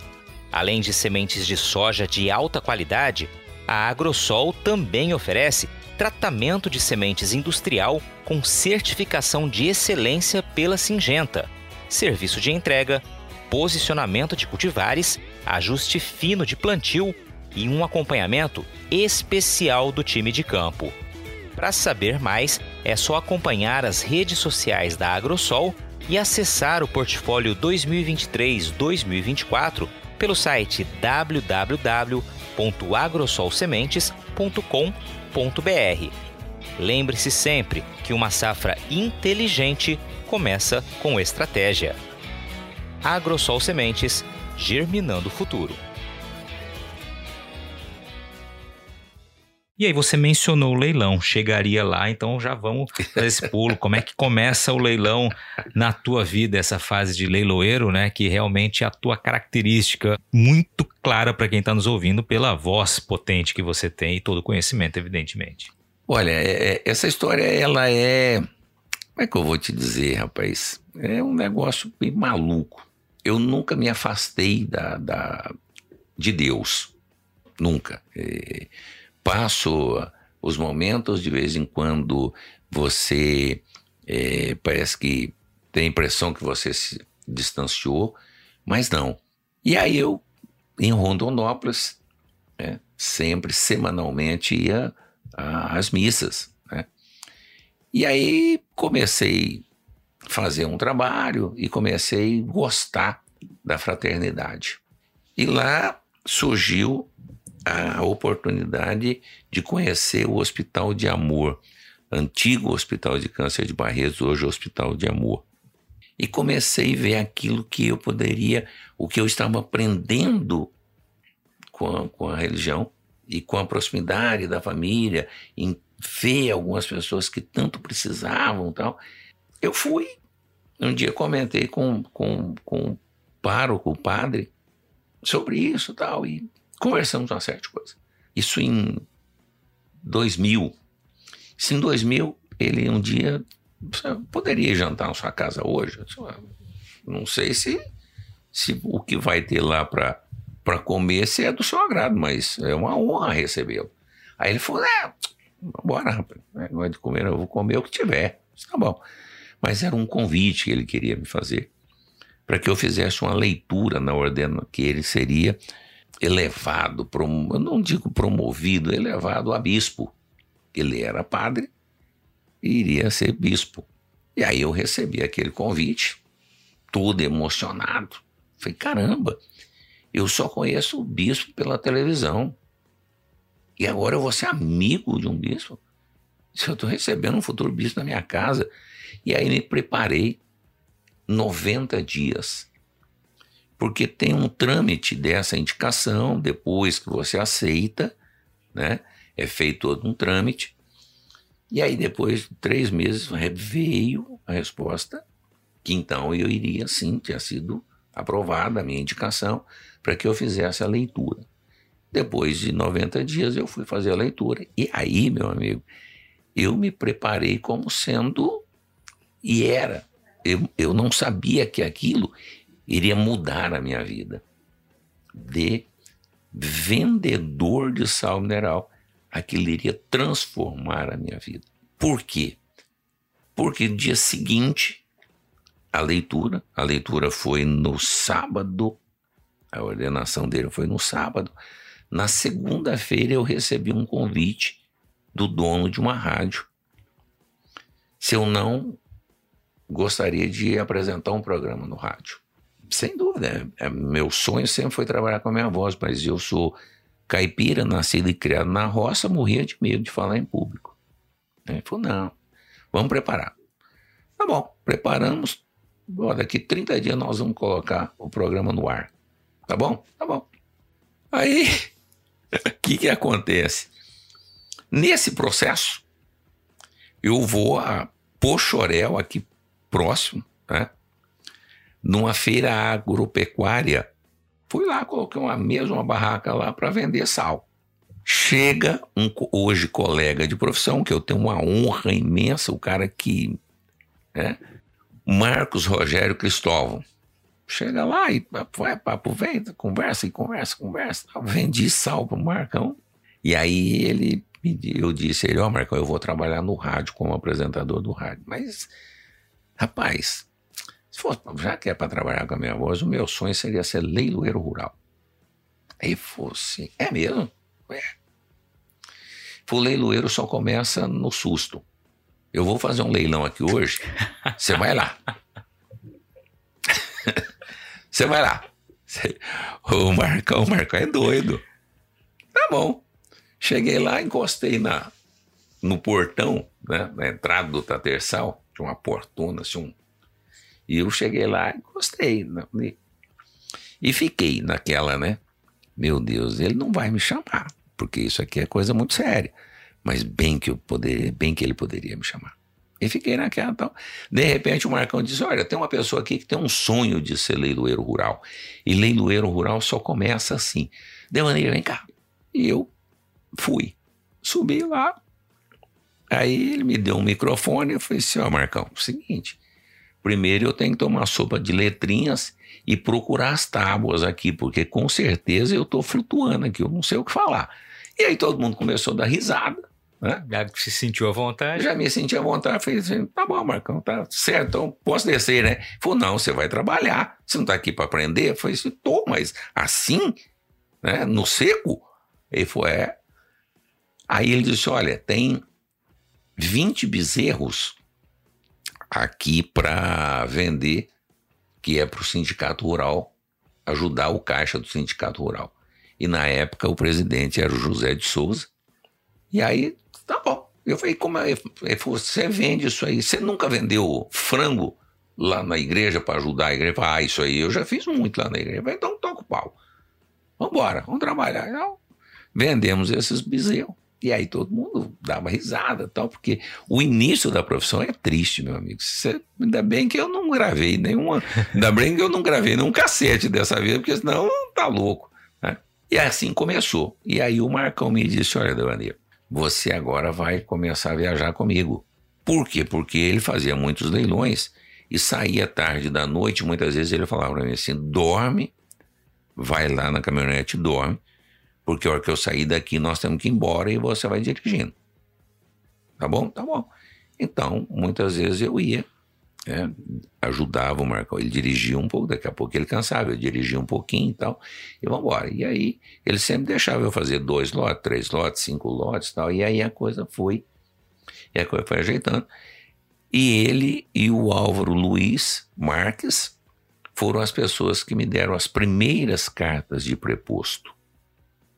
Além de sementes de soja de alta qualidade, a Agrosol também oferece tratamento de sementes industrial com certificação de excelência pela Singenta, serviço de entrega, posicionamento de cultivares, ajuste fino de plantio e um acompanhamento especial do time de campo. Para saber mais, é só acompanhar as redes sociais da Agrosol e acessar o portfólio 2023-2024 pelo site www.agrosolsementes.com.br. Lembre-se sempre que uma safra inteligente começa com estratégia. Agrosol Sementes, germinando o futuro. E aí você mencionou o leilão, chegaria lá, então já vamos para esse pulo. Como é que começa o leilão na tua vida, essa fase de leiloeiro, né? Que realmente é a tua característica muito clara para quem está nos ouvindo pela voz potente que você tem e todo o conhecimento, evidentemente. Olha, é, é, essa história ela é, como é que eu vou te dizer, rapaz? É um negócio bem maluco. Eu nunca me afastei da, da de Deus, nunca. É, passo os momentos, de vez em quando você é, parece que ter a impressão que você se distanciou, mas não. E aí eu, em Rondonópolis, né, sempre, semanalmente, ia às missas. Né? E aí comecei a fazer um trabalho e comecei a gostar da fraternidade. E lá surgiu a oportunidade de conhecer o Hospital de Amor, antigo Hospital de Câncer de Barretos, hoje Hospital de Amor. E comecei a ver aquilo que eu poderia, o que eu estava aprendendo com a, com a religião e com a proximidade da família, em ver algumas pessoas que tanto precisavam tal. Eu fui. Um dia comentei com, com, com o pároco, o padre, sobre isso tal, e conversamos uma certa coisa. Isso em 2000. Se em 2000 ele um dia poderia jantar na sua casa hoje. Não sei se, se o que vai ter lá para comer se é do seu agrado, mas é uma honra recebê-lo. Aí ele falou: é, bora, rapaz, não é de comer, eu vou comer o que tiver. Tá bom. Mas era um convite que ele queria me fazer para que eu fizesse uma leitura na ordem que ele seria elevado, prom, eu não digo promovido, elevado a bispo. Ele era padre e iria ser bispo. E aí eu recebi aquele convite, todo emocionado. Falei, caramba, eu só conheço o bispo pela televisão. E agora eu vou ser amigo de um bispo? Se eu estou recebendo um futuro bispo na minha casa. E aí me preparei 90 dias porque tem um trâmite dessa indicação, depois que você aceita, né? É feito todo um trâmite. E aí, depois de três meses, veio a resposta que então eu iria sim, tinha sido aprovada a minha indicação para que eu fizesse a leitura. Depois de 90 dias, eu fui fazer a leitura. E aí, meu amigo, eu me preparei como sendo. E era. Eu, eu não sabia que aquilo iria mudar a minha vida. De vendedor de sal mineral, aquilo iria transformar a minha vida. Por quê? Porque no dia seguinte, a leitura, a leitura foi no sábado, a ordenação dele foi no sábado. Na segunda-feira eu recebi um convite do dono de uma rádio. Se eu não gostaria de apresentar um programa no rádio. Sem dúvida. É, é, meu sonho sempre foi trabalhar com a minha voz, mas eu sou caipira, nascido e criado na roça, morria de medo de falar em público. Ele falou: não, vamos preparar. Tá bom, preparamos. Ó, daqui 30 dias nós vamos colocar o programa no ar. Tá bom? Tá bom. Aí, o que, que acontece? Nesse processo, eu vou a Pochorel, aqui próximo, né? Numa feira agropecuária. Fui lá, coloquei uma mesa, uma barraca lá para vender sal. Chega um hoje colega de profissão, que eu tenho uma honra imensa, o cara que. Né, Marcos Rogério Cristóvão. Chega lá e vai, papo, vem, conversa e conversa, conversa. Vendi sal pro Marcão. E aí ele eu disse ele, ó, oh, Marcão, eu vou trabalhar no rádio como apresentador do rádio. Mas, rapaz, se for, já que é para trabalhar com a minha voz, o meu sonho seria ser leiloeiro rural. Aí fosse, é mesmo? É. O leiloeiro só começa no susto. Eu vou fazer um leilão aqui hoje, você vai lá. Você vai lá. O Marcão, o Marcão é doido. Tá bom. Cheguei lá, encostei na, no portão, né, na entrada do Tatersal, tinha uma portona, assim, um e eu cheguei lá e gostei. Né? E fiquei naquela, né? Meu Deus, ele não vai me chamar, porque isso aqui é coisa muito séria. Mas bem que eu poderia, bem que ele poderia me chamar. E fiquei naquela tal. De repente o Marcão disse: Olha, tem uma pessoa aqui que tem um sonho de ser leiloeiro rural. E leiloeiro rural só começa assim. De maneira, vem cá. E eu fui. Subi lá. Aí ele me deu um microfone e eu falei assim: Ó, Marcão, é seguinte, Primeiro eu tenho que tomar sopa de letrinhas e procurar as tábuas aqui, porque com certeza eu estou flutuando aqui, eu não sei o que falar. E aí todo mundo começou a dar risada. Né? Já se sentiu à vontade? Já me senti à vontade. Falei assim, tá bom, Marcão, tá certo, então posso descer, né? Falou, não, você vai trabalhar. Você não tá aqui para aprender? Eu falei assim, tô, mas assim, né, no seco? Ele falou, é. Aí ele disse, olha, tem 20 bezerros aqui para vender, que é para o sindicato rural, ajudar o caixa do sindicato rural. E na época o presidente era o José de Souza. E aí, tá bom. Eu falei, como é? Você vende isso aí. Você nunca vendeu frango lá na igreja para ajudar a igreja? Ah, isso aí eu já fiz muito lá na igreja. falei, então toca o pau. Vamos embora, vamos trabalhar. Então, vendemos esses bezerros. E aí todo mundo dava risada tal, porque o início da profissão é triste, meu amigo. Você, ainda bem que eu não gravei nenhuma. Ainda bem que eu não gravei nenhum cacete dessa vida, porque senão tá louco. Né? E assim começou. E aí o Marcão me disse: Olha, Devaneiro, você agora vai começar a viajar comigo. Por quê? Porque ele fazia muitos leilões e saía tarde da noite. Muitas vezes ele falava para mim assim: dorme, vai lá na caminhonete, dorme porque a hora que eu sair daqui, nós temos que ir embora e você vai dirigindo. Tá bom? Tá bom. Então, muitas vezes eu ia, né, ajudava o Marcão. Ele dirigia um pouco, daqui a pouco ele cansava, eu dirigia um pouquinho e tal, e vamos embora. E aí, ele sempre deixava eu fazer dois lotes, três lotes, cinco lotes e tal, e aí a coisa foi, e a coisa foi ajeitando. E ele e o Álvaro Luiz Marques foram as pessoas que me deram as primeiras cartas de preposto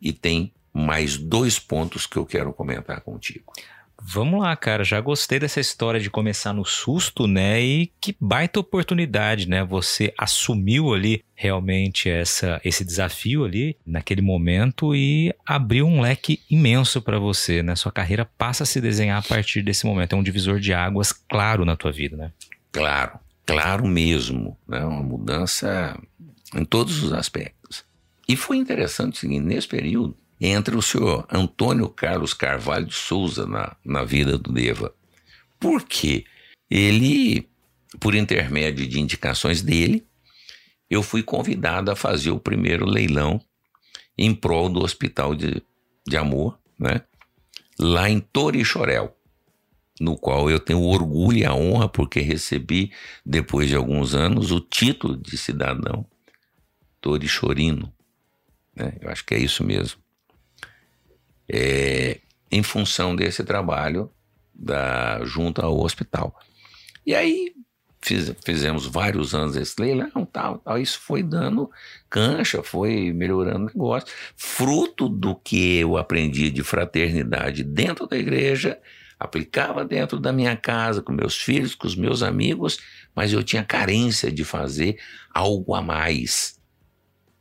e tem mais dois pontos que eu quero comentar contigo. Vamos lá, cara. Já gostei dessa história de começar no susto, né? E que baita oportunidade, né? Você assumiu ali realmente essa, esse desafio ali naquele momento e abriu um leque imenso para você, né? Sua carreira passa a se desenhar a partir desse momento. É um divisor de águas claro na tua vida, né? Claro, claro mesmo, né? Uma mudança em todos os aspectos. E foi interessante o seguinte: nesse período, entra o senhor Antônio Carlos Carvalho de Souza na, na vida do Deva. Por quê? Ele, por intermédio de indicações dele, eu fui convidado a fazer o primeiro leilão em prol do Hospital de, de Amor, né? lá em Torixorel, no qual eu tenho orgulho e a honra, porque recebi, depois de alguns anos, o título de cidadão torixorino. Né? Eu acho que é isso mesmo. É, em função desse trabalho da, junto ao hospital. E aí fiz, fizemos vários anos esse leilão, tal, tal. Isso foi dando cancha, foi melhorando o negócio. Fruto do que eu aprendi de fraternidade dentro da igreja, aplicava dentro da minha casa, com meus filhos, com os meus amigos, mas eu tinha carência de fazer algo a mais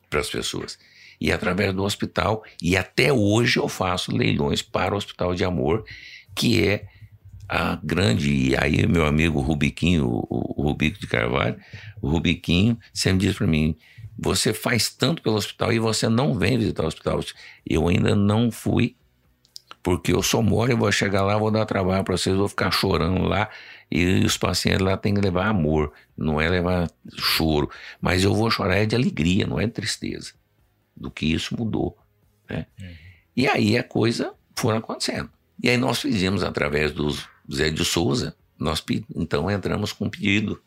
para as pessoas e através do hospital. E até hoje eu faço leilões para o Hospital de Amor, que é a grande. E aí, meu amigo Rubiquinho, o, o Rubico de Carvalho, o Rubiquinho sempre diz para mim: você faz tanto pelo hospital e você não vem visitar o hospital. Eu ainda não fui, porque eu sou moro, eu vou chegar lá, vou dar trabalho para vocês, vou ficar chorando lá. E os pacientes lá têm que levar amor, não é levar choro. Mas eu vou chorar é de alegria, não é de tristeza do que isso mudou. Né? Uhum. E aí a coisa foi acontecendo. E aí nós fizemos através do Zé de Souza, nós então entramos com um pedido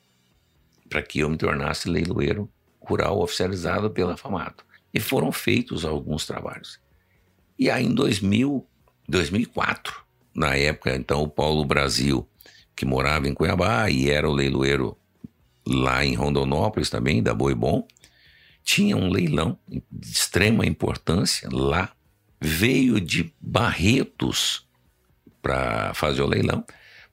para que eu me tornasse leiloeiro rural oficializado pela FAMATO. E foram feitos alguns trabalhos. E aí em 2000, 2004, na época então o Paulo Brasil, que morava em Cuiabá e era o leiloeiro lá em Rondonópolis também, da Boi Bom, tinha um leilão de extrema importância lá, veio de Barretos para fazer o leilão,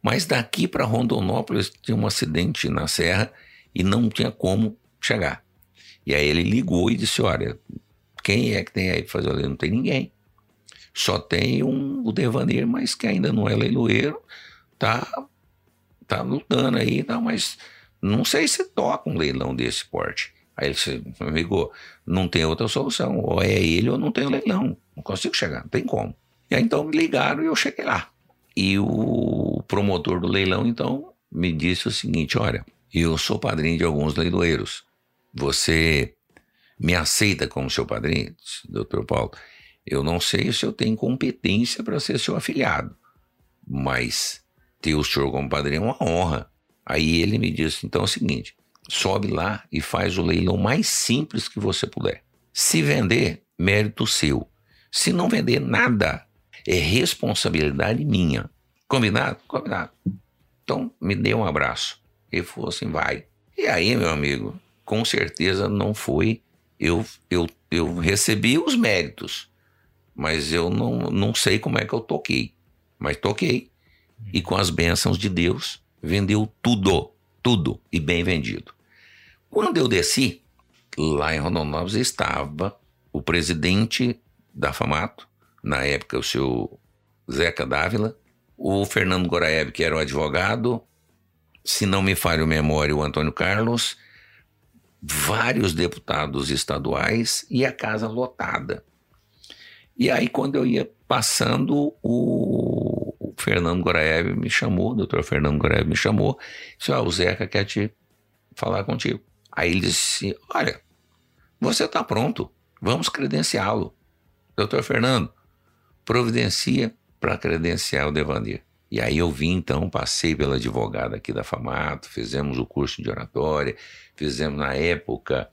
mas daqui para Rondonópolis tinha um acidente na serra e não tinha como chegar. E aí ele ligou e disse: Olha, quem é que tem aí para fazer o leilão? Não tem ninguém. Só tem um, o Devaneiro, mas que ainda não é leiloeiro, tá, tá lutando aí, tá, mas não sei se toca um leilão desse porte. Aí ele disse, amigo, não tem outra solução. Ou é ele ou não tem o leilão. Não consigo chegar, não tem como. E aí então me ligaram e eu cheguei lá. E o promotor do leilão, então, me disse o seguinte: olha, eu sou padrinho de alguns leiloeiros. Você me aceita como seu padrinho? Doutor Paulo, eu não sei se eu tenho competência para ser seu afiliado, mas ter o senhor como padrinho é uma honra. Aí ele me disse: então é o seguinte, sobe lá e faz o leilão mais simples que você puder. Se vender, mérito seu. Se não vender nada, é responsabilidade minha. Combinado? Combinado. Então me dê um abraço. Ele falou assim: vai. E aí, meu amigo, com certeza não foi. Eu, eu, eu recebi os méritos, mas eu não, não sei como é que eu toquei. Mas toquei. E com as bênçãos de Deus, vendeu tudo, tudo e bem vendido. Quando eu desci, lá em Rondonópolis estava o presidente da FAMATO, na época o seu Zeca Dávila, o Fernando Goraeb, que era o advogado, se não me falha a memória, o Antônio Carlos, vários deputados estaduais e a casa lotada. E aí, quando eu ia passando, o, Fernando Goraeb me chamou, o doutor Fernando Goraeb me chamou, disse: ah, o Zeca quer te falar contigo. Aí ele disse: Olha, você está pronto, vamos credenciá-lo. Doutor Fernando, providencia para credenciar o Devanir. E aí eu vim, então, passei pela advogada aqui da FAMATO, fizemos o curso de oratória, fizemos na época,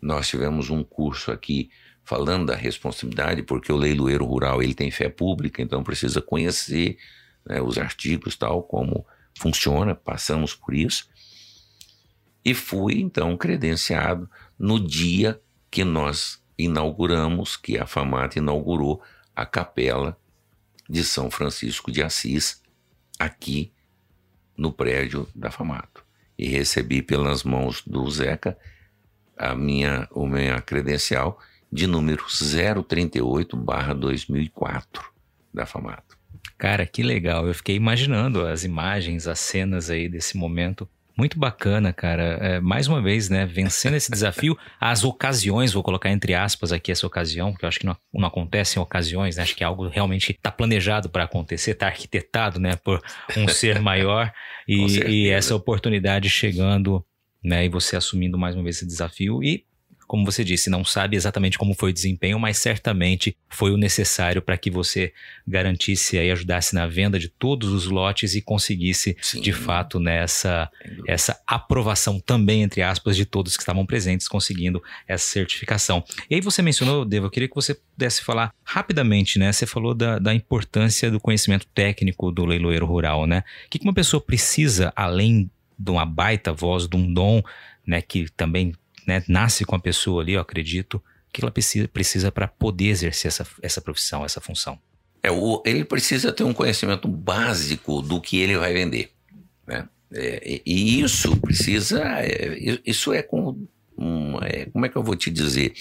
nós tivemos um curso aqui falando da responsabilidade, porque o leiloeiro rural ele tem fé pública, então precisa conhecer né, os artigos tal, como funciona, passamos por isso. E fui, então, credenciado no dia que nós inauguramos, que a FAMAT inaugurou a capela de São Francisco de Assis, aqui no prédio da Famato. E recebi pelas mãos do Zeca a minha, a minha credencial de número 038-2004 da Famato. Cara, que legal. Eu fiquei imaginando as imagens, as cenas aí desse momento. Muito bacana, cara. É, mais uma vez, né? Vencendo esse desafio, as ocasiões, vou colocar entre aspas aqui essa ocasião, que eu acho que não, não acontece em ocasiões, né? Acho que é algo realmente está planejado para acontecer, está arquitetado, né? Por um ser maior. e, e essa oportunidade chegando, né? E você assumindo mais uma vez esse desafio. E como você disse, não sabe exatamente como foi o desempenho, mas certamente foi o necessário para que você garantisse e ajudasse na venda de todos os lotes e conseguisse, Sim. de fato, nessa essa aprovação também, entre aspas, de todos que estavam presentes, conseguindo essa certificação. E aí você mencionou, Devo, eu queria que você pudesse falar rapidamente, né? Você falou da, da importância do conhecimento técnico do leiloeiro rural, né? O que uma pessoa precisa, além de uma baita voz, de um dom, né, que também né, nasce com a pessoa ali, eu acredito, que ela precisa, precisa para poder exercer essa, essa profissão, essa função. É, o, ele precisa ter um conhecimento básico do que ele vai vender. Né? É, e isso precisa. É, isso é com. Um, é, como é que eu vou te dizer?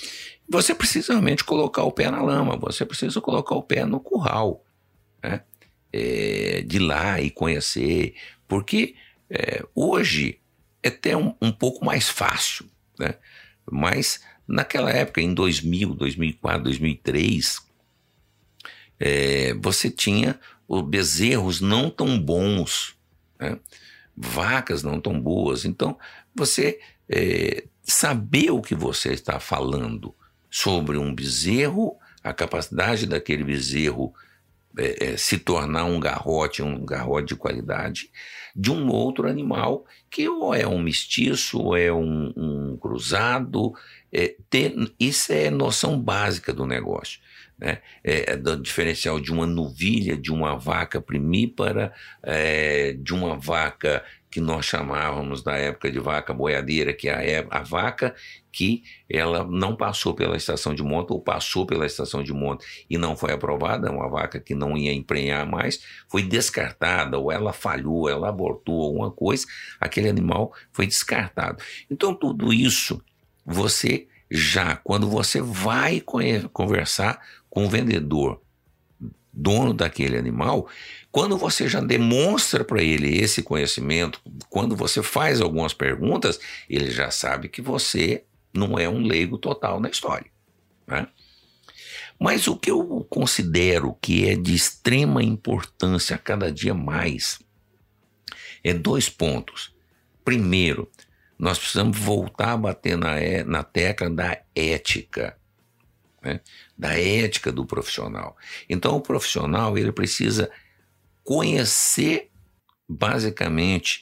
Você precisa realmente colocar o pé na lama, você precisa colocar o pé no curral. Né? É, de lá e conhecer. Porque é, hoje é até um, um pouco mais fácil né? Mas naquela época, em 2000, 2004, 2003, é, você tinha bezerros não tão bons, né? vacas não tão boas. Então, você é, saber o que você está falando sobre um bezerro, a capacidade daquele bezerro é, é, se tornar um garrote, um garrote de qualidade, de um outro animal que ou é um mestiço, ou é um, um cruzado. É, ter, isso é noção básica do negócio. Né? É, é do diferencial de uma novilha, de uma vaca primípara, é, de uma vaca que nós chamávamos da época de vaca boiadeira, que é a, a vaca que ela não passou pela estação de monta ou passou pela estação de monta e não foi aprovada, uma vaca que não ia emprenhar mais, foi descartada, ou ela falhou, ela abortou alguma coisa, aquele animal foi descartado. Então, tudo isso você já, quando você vai conversar com o vendedor, dono daquele animal, quando você já demonstra para ele esse conhecimento, quando você faz algumas perguntas, ele já sabe que você não é um leigo total na história. Né? Mas o que eu considero que é de extrema importância cada dia mais é dois pontos. Primeiro, nós precisamos voltar a bater na, é, na tecla da ética, né? da ética do profissional. Então, o profissional ele precisa conhecer basicamente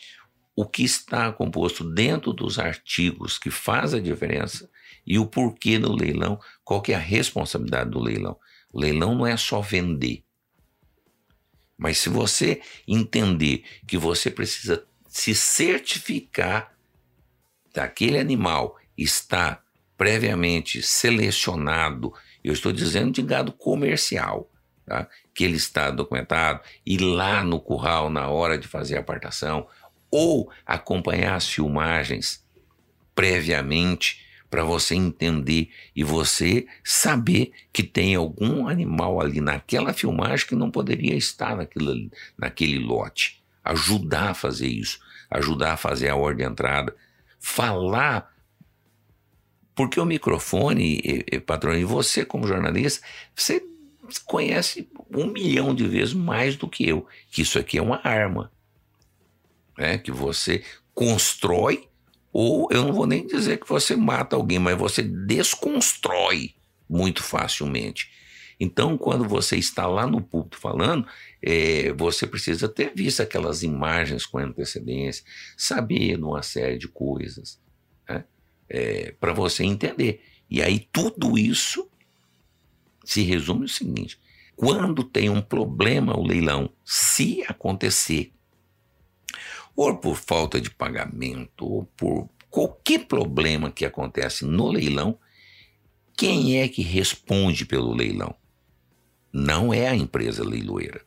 o que está composto dentro dos artigos que faz a diferença e o porquê do leilão, qual que é a responsabilidade do leilão. O leilão não é só vender. Mas se você entender que você precisa se certificar daquele animal está previamente selecionado, eu estou dizendo de gado comercial, tá? Que ele está documentado, ir lá no curral na hora de fazer a apartação, ou acompanhar as filmagens previamente para você entender e você saber que tem algum animal ali naquela filmagem que não poderia estar naquilo, naquele lote. Ajudar a fazer isso, ajudar a fazer a ordem de entrada, falar. Porque o microfone, patrão, e você como jornalista, você conhece um milhão de vezes mais do que eu, que isso aqui é uma arma. Né? Que você constrói ou eu não vou nem dizer que você mata alguém, mas você desconstrói muito facilmente. Então, quando você está lá no púlpito falando, é, você precisa ter visto aquelas imagens com antecedência, saber uma série de coisas, né? é, para você entender. E aí tudo isso se resume o seguinte: quando tem um problema o leilão, se acontecer ou por falta de pagamento, ou por qualquer problema que acontece no leilão, quem é que responde pelo leilão? Não é a empresa leiloeira.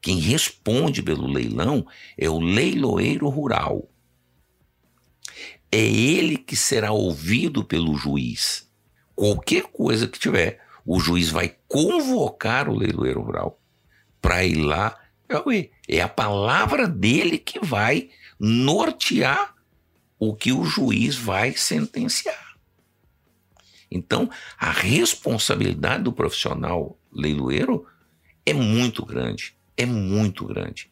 Quem responde pelo leilão é o leiloeiro rural. É ele que será ouvido pelo juiz. Qualquer coisa que tiver, o juiz vai convocar o leiloeiro rural para ir lá é a palavra dele que vai nortear o que o juiz vai sentenciar. Então, a responsabilidade do profissional leiloeiro é muito grande, é muito grande.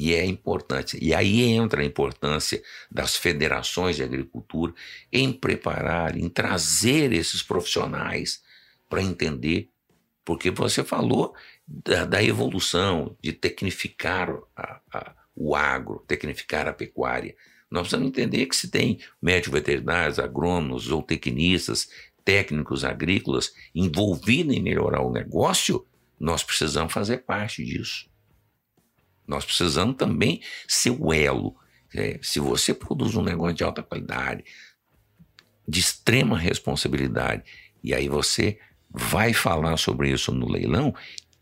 E é importante. E aí entra a importância das federações de agricultura em preparar, em trazer esses profissionais para entender. Porque você falou da, da evolução, de tecnificar a, a, o agro, tecnificar a pecuária. Nós precisamos entender que se tem médicos veterinários, agrônomos ou tecnistas, técnicos agrícolas envolvidos em melhorar o negócio, nós precisamos fazer parte disso. Nós precisamos também ser o elo. É, se você produz um negócio de alta qualidade, de extrema responsabilidade, e aí você vai falar sobre isso no leilão,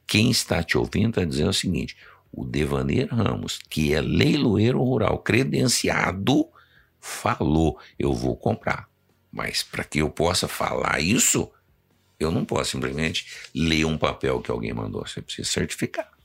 quem está te ouvindo está dizendo o seguinte: o Devaneiro Ramos, que é leiloeiro rural credenciado, falou: eu vou comprar. Mas para que eu possa falar isso, eu não posso simplesmente ler um papel que alguém mandou. Você precisa certificar.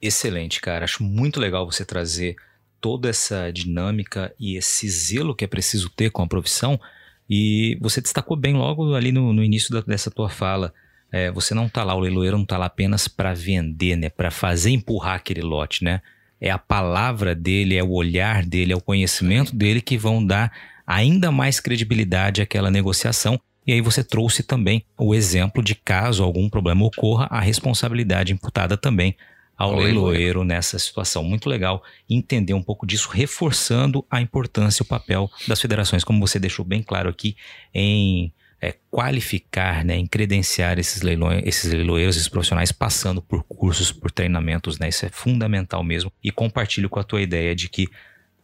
Excelente, cara. Acho muito legal você trazer toda essa dinâmica e esse zelo que é preciso ter com a profissão. E você destacou bem logo ali no, no início da, dessa tua fala é, você não está lá, o leiloeiro não está lá apenas para vender, né? Para fazer empurrar aquele lote, né? É a palavra dele, é o olhar dele, é o conhecimento dele que vão dar ainda mais credibilidade àquela negociação. E aí você trouxe também o exemplo de caso algum problema ocorra, a responsabilidade imputada também ao leiloeiro nessa situação. Muito legal entender um pouco disso, reforçando a importância e o papel das federações, como você deixou bem claro aqui em é, qualificar, né, em credenciar esses, leilões, esses leiloeiros, esses profissionais, passando por cursos, por treinamentos, né, isso é fundamental mesmo. E compartilho com a tua ideia de que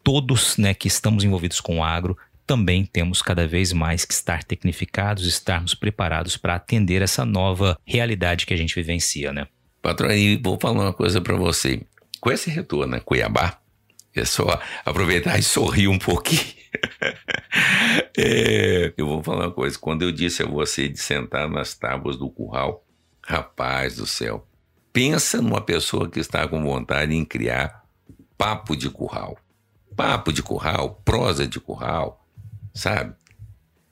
todos né, que estamos envolvidos com o agro também temos cada vez mais que estar tecnificados, estarmos preparados para atender essa nova realidade que a gente vivencia, né? Patrão, aí vou falar uma coisa para você. Com esse retorno a Cuiabá, é só aproveitar e sorrir um pouquinho. é, eu vou falar uma coisa. Quando eu disse a você de sentar nas tábuas do curral, rapaz do céu, pensa numa pessoa que está com vontade em criar papo de curral. Papo de curral, prosa de curral, sabe?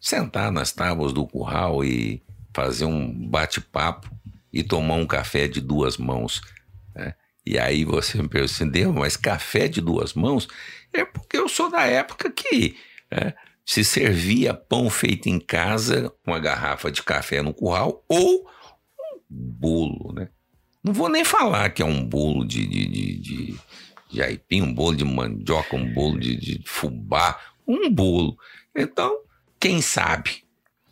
Sentar nas tábuas do curral e fazer um bate-papo e tomar um café de duas mãos. Né? E aí você me pergunta assim, mas café de duas mãos? É porque eu sou da época que é, se servia pão feito em casa, uma garrafa de café no curral ou um bolo, né? Não vou nem falar que é um bolo de, de, de, de, de aipim, um bolo de mandioca, um bolo de, de fubá, um bolo. Então, quem sabe,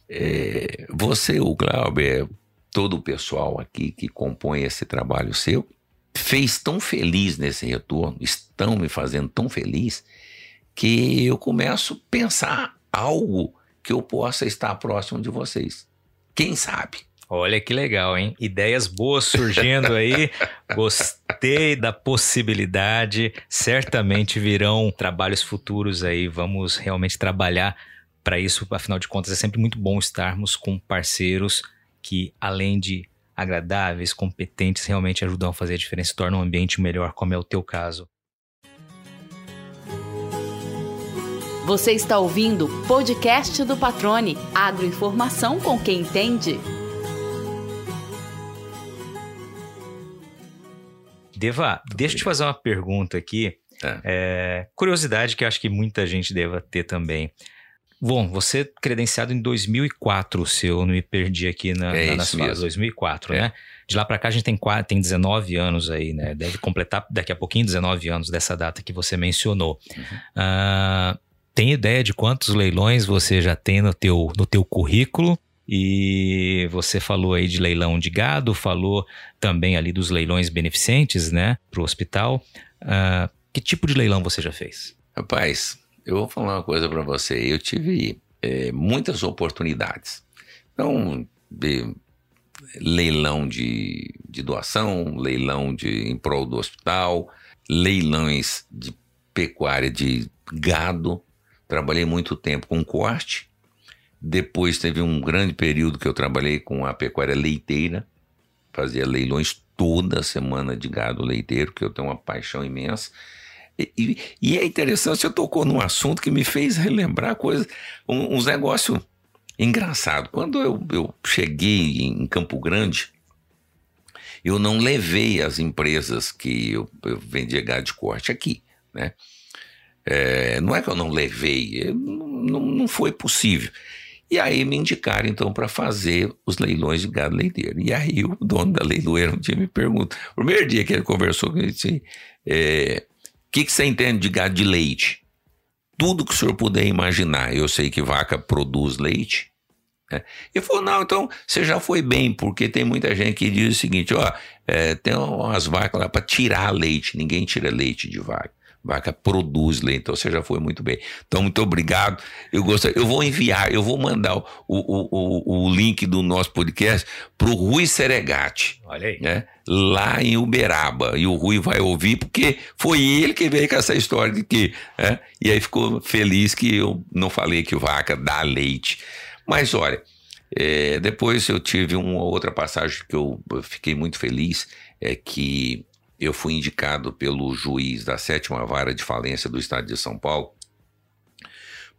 é, você, o Glauber, todo o pessoal aqui que compõe esse trabalho seu, fez tão feliz nesse retorno, estão me fazendo tão feliz, que eu começo a pensar algo que eu possa estar próximo de vocês. Quem sabe? Olha que legal, hein? Ideias boas surgindo aí. Gostei da possibilidade. Certamente virão trabalhos futuros aí. Vamos realmente trabalhar para isso. Afinal de contas, é sempre muito bom estarmos com parceiros que, além de agradáveis, competentes, realmente ajudam a fazer a diferença, tornam o ambiente melhor, como é o teu caso. Você está ouvindo o podcast do Patrone. Agroinformação com quem entende. Deva, deixa eu te fazer uma pergunta aqui. É. É, curiosidade que acho que muita gente deva ter também. Bom, você credenciado em 2004, se eu não me perdi aqui na, é na, nas fases, 2004, é. né? De lá para cá a gente tem, tem 19 anos aí, né? Deve completar daqui a pouquinho 19 anos dessa data que você mencionou. Uhum. Uh, tem ideia de quantos leilões você já tem no teu, no teu currículo? E você falou aí de leilão de gado, falou também ali dos leilões beneficentes, né, para o hospital. Uh, que tipo de leilão você já fez? Rapaz, eu vou falar uma coisa para você. Eu tive é, muitas oportunidades. Então, de leilão de, de doação, leilão de em prol do hospital, leilões de pecuária de gado. Trabalhei muito tempo com corte depois teve um grande período que eu trabalhei com a pecuária leiteira, fazia leilões toda semana de gado leiteiro, que eu tenho uma paixão imensa. E, e, é interessante, você tocou num assunto que me fez relembrar coisas, um, uns negócios engraçados. Quando eu, eu cheguei em Campo Grande, eu não levei as empresas que eu, eu vendia gado de corte aqui, né? É, não é que eu não levei, não, não foi possível. E aí me indicaram então para fazer os leilões de gado leiteiro. E aí o dono da leiloeira um dia me pergunta, o primeiro dia que ele conversou comigo, ele disse, é, que, que você entende de gado de leite? Tudo que o senhor puder imaginar. Eu sei que vaca produz leite. Né? Ele falou, não, então você já foi bem, porque tem muita gente que diz o seguinte, ó, é, tem umas vacas lá para tirar leite, ninguém tira leite de vaca. Vaca produz leite, então você já foi muito bem. Então, muito obrigado. Eu gostaria, eu vou enviar, eu vou mandar o, o, o, o link do nosso podcast para o Rui Seregati. Olha aí. Né? Lá em Uberaba. E o Rui vai ouvir, porque foi ele que veio com essa história de que. Né? E aí ficou feliz que eu não falei que vaca dá leite. Mas olha, é, depois eu tive uma outra passagem que eu fiquei muito feliz, é que eu fui indicado pelo juiz da sétima vara de falência do estado de São Paulo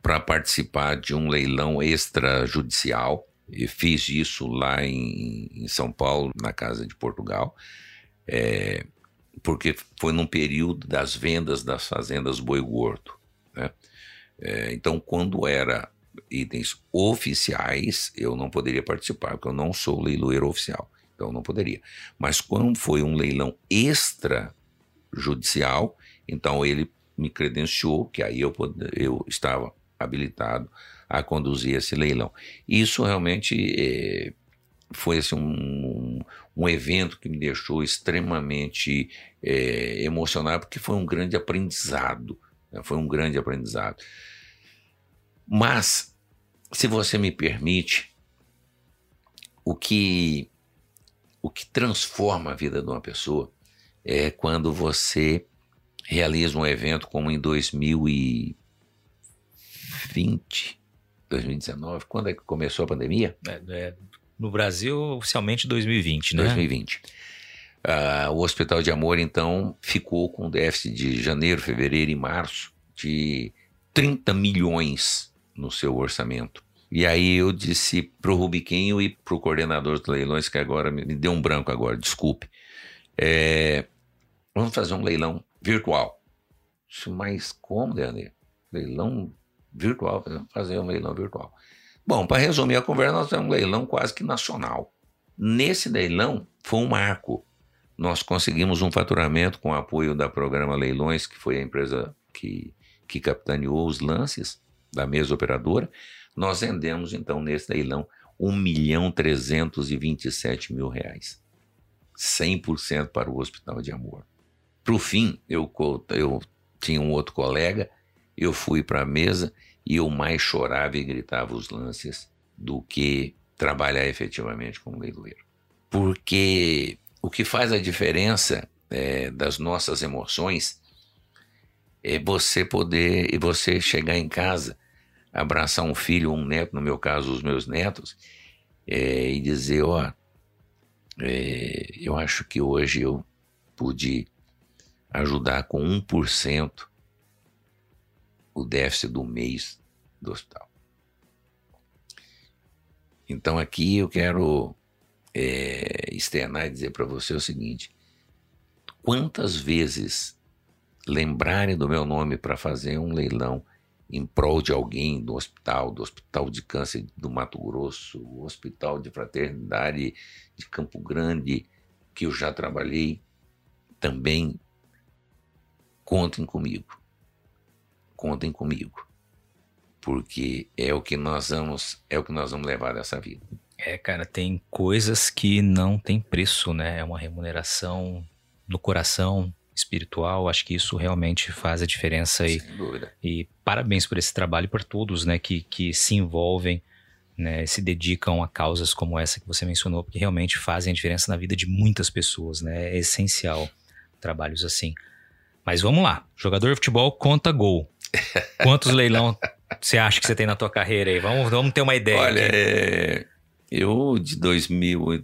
para participar de um leilão extrajudicial. E fiz isso lá em, em, São Paulo, na Casa de Portugal, é, porque foi num período das vendas das fazendas Boi Gordo. Né? É, então, quando era itens oficiais, eu não poderia participar, porque eu não sou leiloeiro oficial então não poderia. Mas quando foi um leilão extrajudicial, então ele me credenciou, que aí eu, eu estava habilitado a conduzir esse leilão. Isso realmente é, foi assim, um, um, evento que me deixou extremamente é, emocionado, porque foi um grande aprendizado. Né? Foi um grande aprendizado. Mas, se você me permite, o que o que transforma a vida de uma pessoa é quando você realiza um evento como em 2020, 2019, quando é que começou a pandemia? É, é, no Brasil, oficialmente 2020, né? 2020. Uh, o Hospital de Amor, então, ficou com déficit de janeiro, fevereiro e março de 30 milhões no seu orçamento. E aí eu disse pro Rubiquinho e pro coordenador dos leilões, que agora me deu um branco agora, desculpe. É, vamos fazer um leilão virtual. Disse, mas como, Dani? Leilão virtual? Fazer um leilão virtual. Bom, para resumir a conversa, nós temos um leilão quase que nacional. Nesse leilão foi um marco, nós conseguimos um faturamento com o apoio da Programa Leilões, que foi a empresa que, que capitaneou os lances da mesa operadora. Nós vendemos, então, nesse leilão, 1 milhão 327 mil reais. 100% para o Hospital de Amor. Para o fim, eu, eu tinha um outro colega, eu fui para a mesa e eu mais chorava e gritava os lances do que trabalhar efetivamente como leiloeiro. Porque o que faz a diferença é, das nossas emoções é você poder e você chegar em casa, abraçar um filho ou um neto, no meu caso, os meus netos, é, e dizer: Ó, é, eu acho que hoje eu pude ajudar com 1% o déficit do mês do hospital. Então aqui eu quero é, externar e dizer para você o seguinte: quantas vezes lembrarem do meu nome para fazer um leilão em prol de alguém do hospital, do Hospital de Câncer do Mato Grosso, o Hospital de Fraternidade de Campo Grande, que eu já trabalhei, também contem comigo. Contem comigo. Porque é o que nós vamos, é o que nós vamos levar dessa vida. É, cara, tem coisas que não tem preço, né? É uma remuneração no coração espiritual. Acho que isso realmente faz a diferença. Sem e, dúvida. E parabéns por esse trabalho e por todos, né, que, que se envolvem, né, se dedicam a causas como essa que você mencionou, porque realmente fazem a diferença na vida de muitas pessoas, né? É essencial trabalhos assim. Mas vamos lá. Jogador de futebol conta gol. Quantos leilão você acha que você tem na tua carreira aí? Vamos, vamos ter uma ideia. Olha, é, eu, de 2000,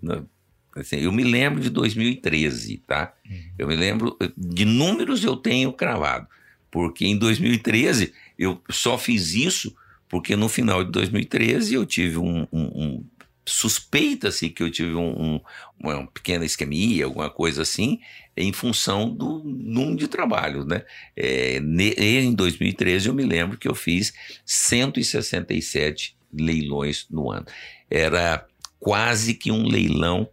assim, eu me lembro de 2013, tá? Uhum. Eu me lembro, de números eu tenho cravado, porque em 2013 eu só fiz isso porque no final de 2013 eu tive um, um, um suspeita-se que eu tive um, um, uma pequena isquemia, alguma coisa assim, em função do número de trabalho, né? É, em 2013 eu me lembro que eu fiz 167 leilões no ano era quase que um leilão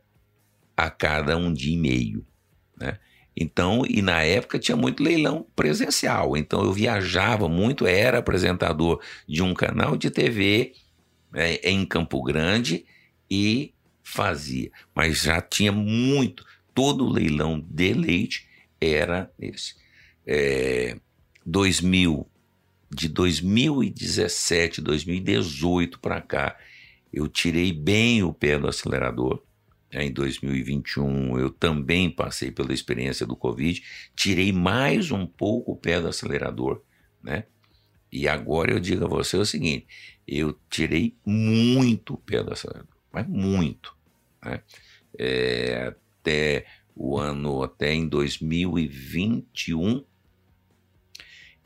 a cada um dia e meio, né? Então, e na época tinha muito leilão presencial, então eu viajava muito, era apresentador de um canal de TV é, em Campo Grande e fazia, mas já tinha muito, todo leilão de leite era esse. É, 2000, de 2017, 2018 para cá, eu tirei bem o pé do acelerador. Em 2021, eu também passei pela experiência do Covid, tirei mais um pouco o pé do acelerador, né? E agora eu digo a você o seguinte: eu tirei muito o pé do acelerador, mas muito. Né? É, até o ano, até em 2021,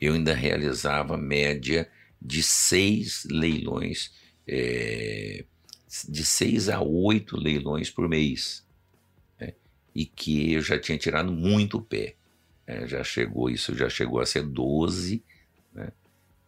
eu ainda realizava média de seis leilões é, de seis a oito leilões por mês. Né? E que eu já tinha tirado muito o pé. É, já chegou, isso já chegou a ser 12 né?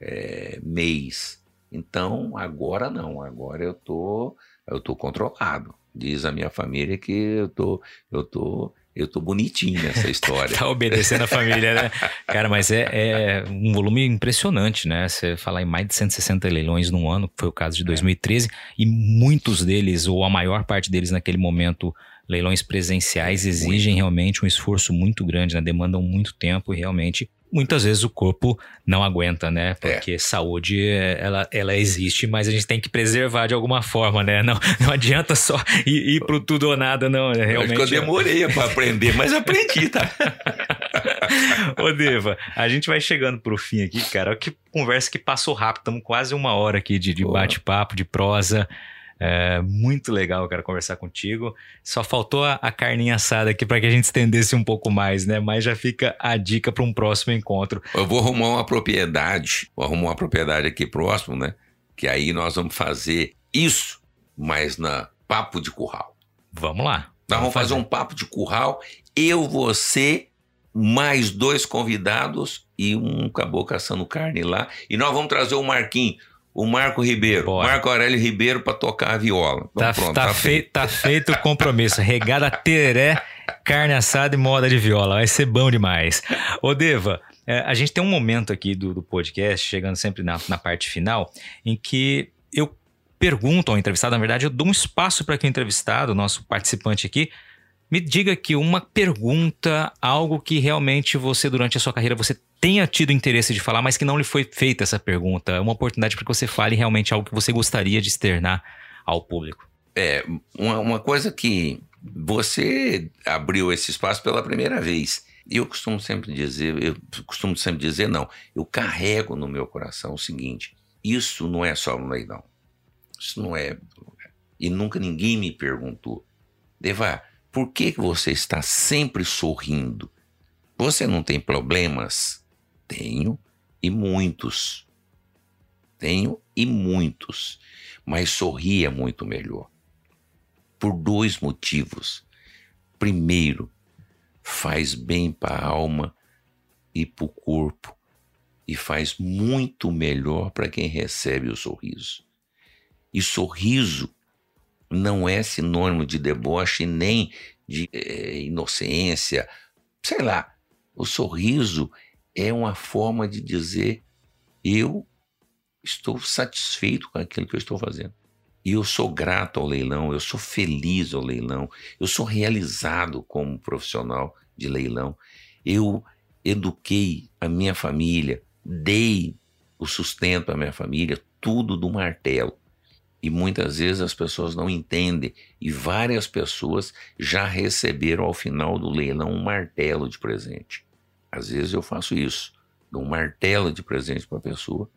é, mês. Então, agora não, agora eu tô, eu tô controlado. Diz a minha família que eu tô, eu tô eu tô bonitinho nessa história. tá obedecendo a família, né? Cara, mas é, é, um volume impressionante, né? Você falar em mais de 160 leilões num ano, que foi o caso de 2013, é. e muitos deles, ou a maior parte deles naquele momento, leilões presenciais, exigem realmente um esforço muito grande, né? Demandam muito tempo e realmente muitas vezes o corpo não aguenta, né? Porque é. saúde, ela, ela existe, mas a gente tem que preservar de alguma forma, né? Não, não adianta só ir, ir pro tudo ou nada, não. Realmente. Acho que eu demorei para aprender, mas aprendi, tá? Ô, Deva, a gente vai chegando pro fim aqui, cara. Que conversa que passou rápido. Estamos quase uma hora aqui de, de bate-papo, de prosa. É muito legal, quero conversar contigo. Só faltou a, a carninha assada aqui para que a gente estendesse um pouco mais, né? Mas já fica a dica para um próximo encontro. Eu vou arrumar uma propriedade, vou arrumar uma propriedade aqui próximo, né? Que aí nós vamos fazer isso, mas na papo de curral. Vamos lá. Nós vamos fazer. fazer um papo de curral. Eu, você, mais dois convidados e um acabou caçando carne lá. E nós vamos trazer o Marquinhos o Marco Ribeiro, Bora. Marco Aurélio Ribeiro para tocar a viola. Então, tá, pronto, tá, tá, feito, tá feito o compromisso. Regada teré, carne assada e moda de viola. Vai ser bom demais. Ô, Deva, é, a gente tem um momento aqui do, do podcast, chegando sempre na, na parte final, em que eu pergunto ao entrevistado, na verdade, eu dou um espaço para que o entrevistado, nosso participante aqui, me diga que uma pergunta, algo que realmente você, durante a sua carreira, você tenha tido interesse de falar, mas que não lhe foi feita essa pergunta. Uma oportunidade para que você fale realmente algo que você gostaria de externar ao público. É, uma, uma coisa que você abriu esse espaço pela primeira vez. Eu costumo sempre dizer, eu costumo sempre dizer, não, eu carrego no meu coração o seguinte: isso não é só um leilão. Isso não é. E nunca ninguém me perguntou. Deva, por que você está sempre sorrindo? Você não tem problemas? Tenho e muitos. Tenho e muitos. Mas sorrir é muito melhor. Por dois motivos. Primeiro, faz bem para a alma e para o corpo. E faz muito melhor para quem recebe o sorriso. E sorriso não é sinônimo de deboche nem de é, inocência. Sei lá, o sorriso é uma forma de dizer eu estou satisfeito com aquilo que eu estou fazendo. E eu sou grato ao leilão, eu sou feliz ao leilão, eu sou realizado como profissional de leilão. Eu eduquei a minha família, dei o sustento à minha família, tudo do martelo. E muitas vezes as pessoas não entendem. E várias pessoas já receberam ao final do leilão um martelo de presente. Às vezes eu faço isso, dou um martelo de presente para a pessoa,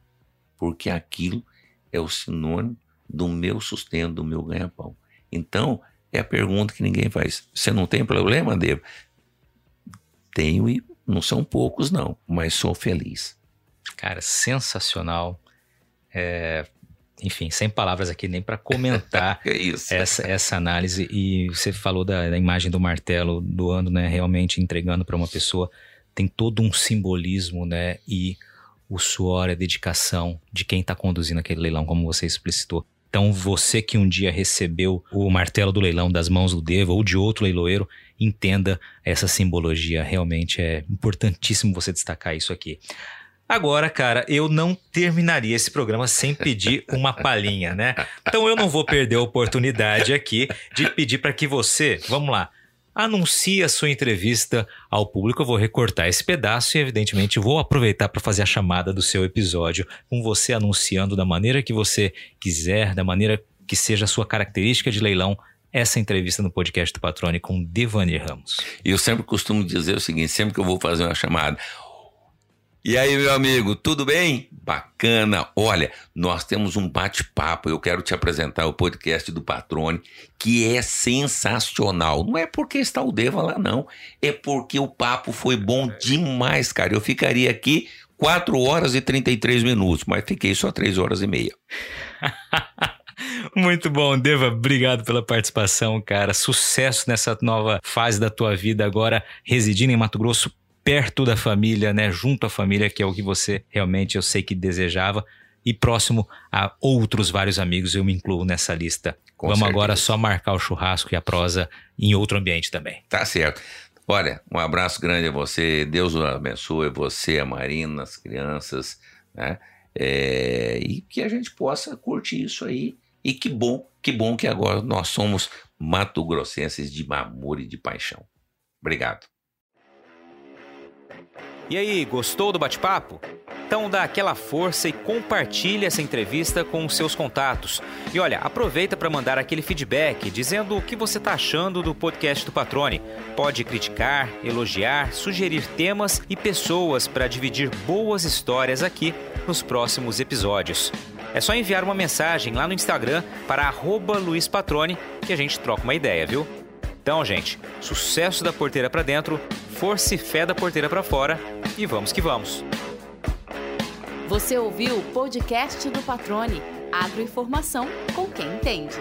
porque aquilo é o sinônimo do meu sustento, do meu ganha-pão. Então, é a pergunta que ninguém faz. Você não tem problema, Devo? Tenho e não são poucos, não, mas sou feliz. Cara, sensacional. É, enfim, sem palavras aqui nem para comentar essa, essa análise. E você falou da, da imagem do martelo doando, né? Realmente entregando para uma pessoa. Tem todo um simbolismo, né? E o suor, a dedicação de quem está conduzindo aquele leilão, como você explicitou. Então, você que um dia recebeu o martelo do leilão das mãos do Devo ou de outro leiloeiro, entenda essa simbologia. Realmente é importantíssimo você destacar isso aqui. Agora, cara, eu não terminaria esse programa sem pedir uma palhinha, né? Então eu não vou perder a oportunidade aqui de pedir para que você, vamos lá, anuncie a sua entrevista ao público. Eu vou recortar esse pedaço e, evidentemente, vou aproveitar para fazer a chamada do seu episódio, com você anunciando da maneira que você quiser, da maneira que seja a sua característica de leilão, essa entrevista no podcast do Patrone com Devani Ramos. E eu sempre costumo dizer o seguinte: sempre que eu vou fazer uma chamada, e aí, meu amigo, tudo bem? Bacana. Olha, nós temos um bate-papo. Eu quero te apresentar o podcast do Patrone, que é sensacional. Não é porque está o Deva lá, não. É porque o papo foi bom demais, cara. Eu ficaria aqui 4 horas e 33 minutos, mas fiquei só 3 horas e meia. Muito bom, Deva. Obrigado pela participação, cara. Sucesso nessa nova fase da tua vida agora, residindo em Mato Grosso perto da família, né, junto à família, que é o que você realmente eu sei que desejava, e próximo a outros vários amigos, eu me incluo nessa lista. Com Vamos certeza. agora só marcar o churrasco e a prosa em outro ambiente também. Tá certo. Olha, um abraço grande a você, Deus o abençoe, você, a Marina, as crianças, né? É, e que a gente possa curtir isso aí. E que bom, que bom que agora nós somos mato-grossenses de amor e de paixão. Obrigado. E aí, gostou do bate-papo? Então dá aquela força e compartilhe essa entrevista com os seus contatos. E olha, aproveita para mandar aquele feedback dizendo o que você está achando do podcast do Patrone. Pode criticar, elogiar, sugerir temas e pessoas para dividir boas histórias aqui nos próximos episódios. É só enviar uma mensagem lá no Instagram para @luispatrone que a gente troca uma ideia, viu? Então, gente, sucesso da porteira para dentro, força e fé da porteira para fora e vamos que vamos. Você ouviu o podcast do Patrone, agroinformação com quem entende.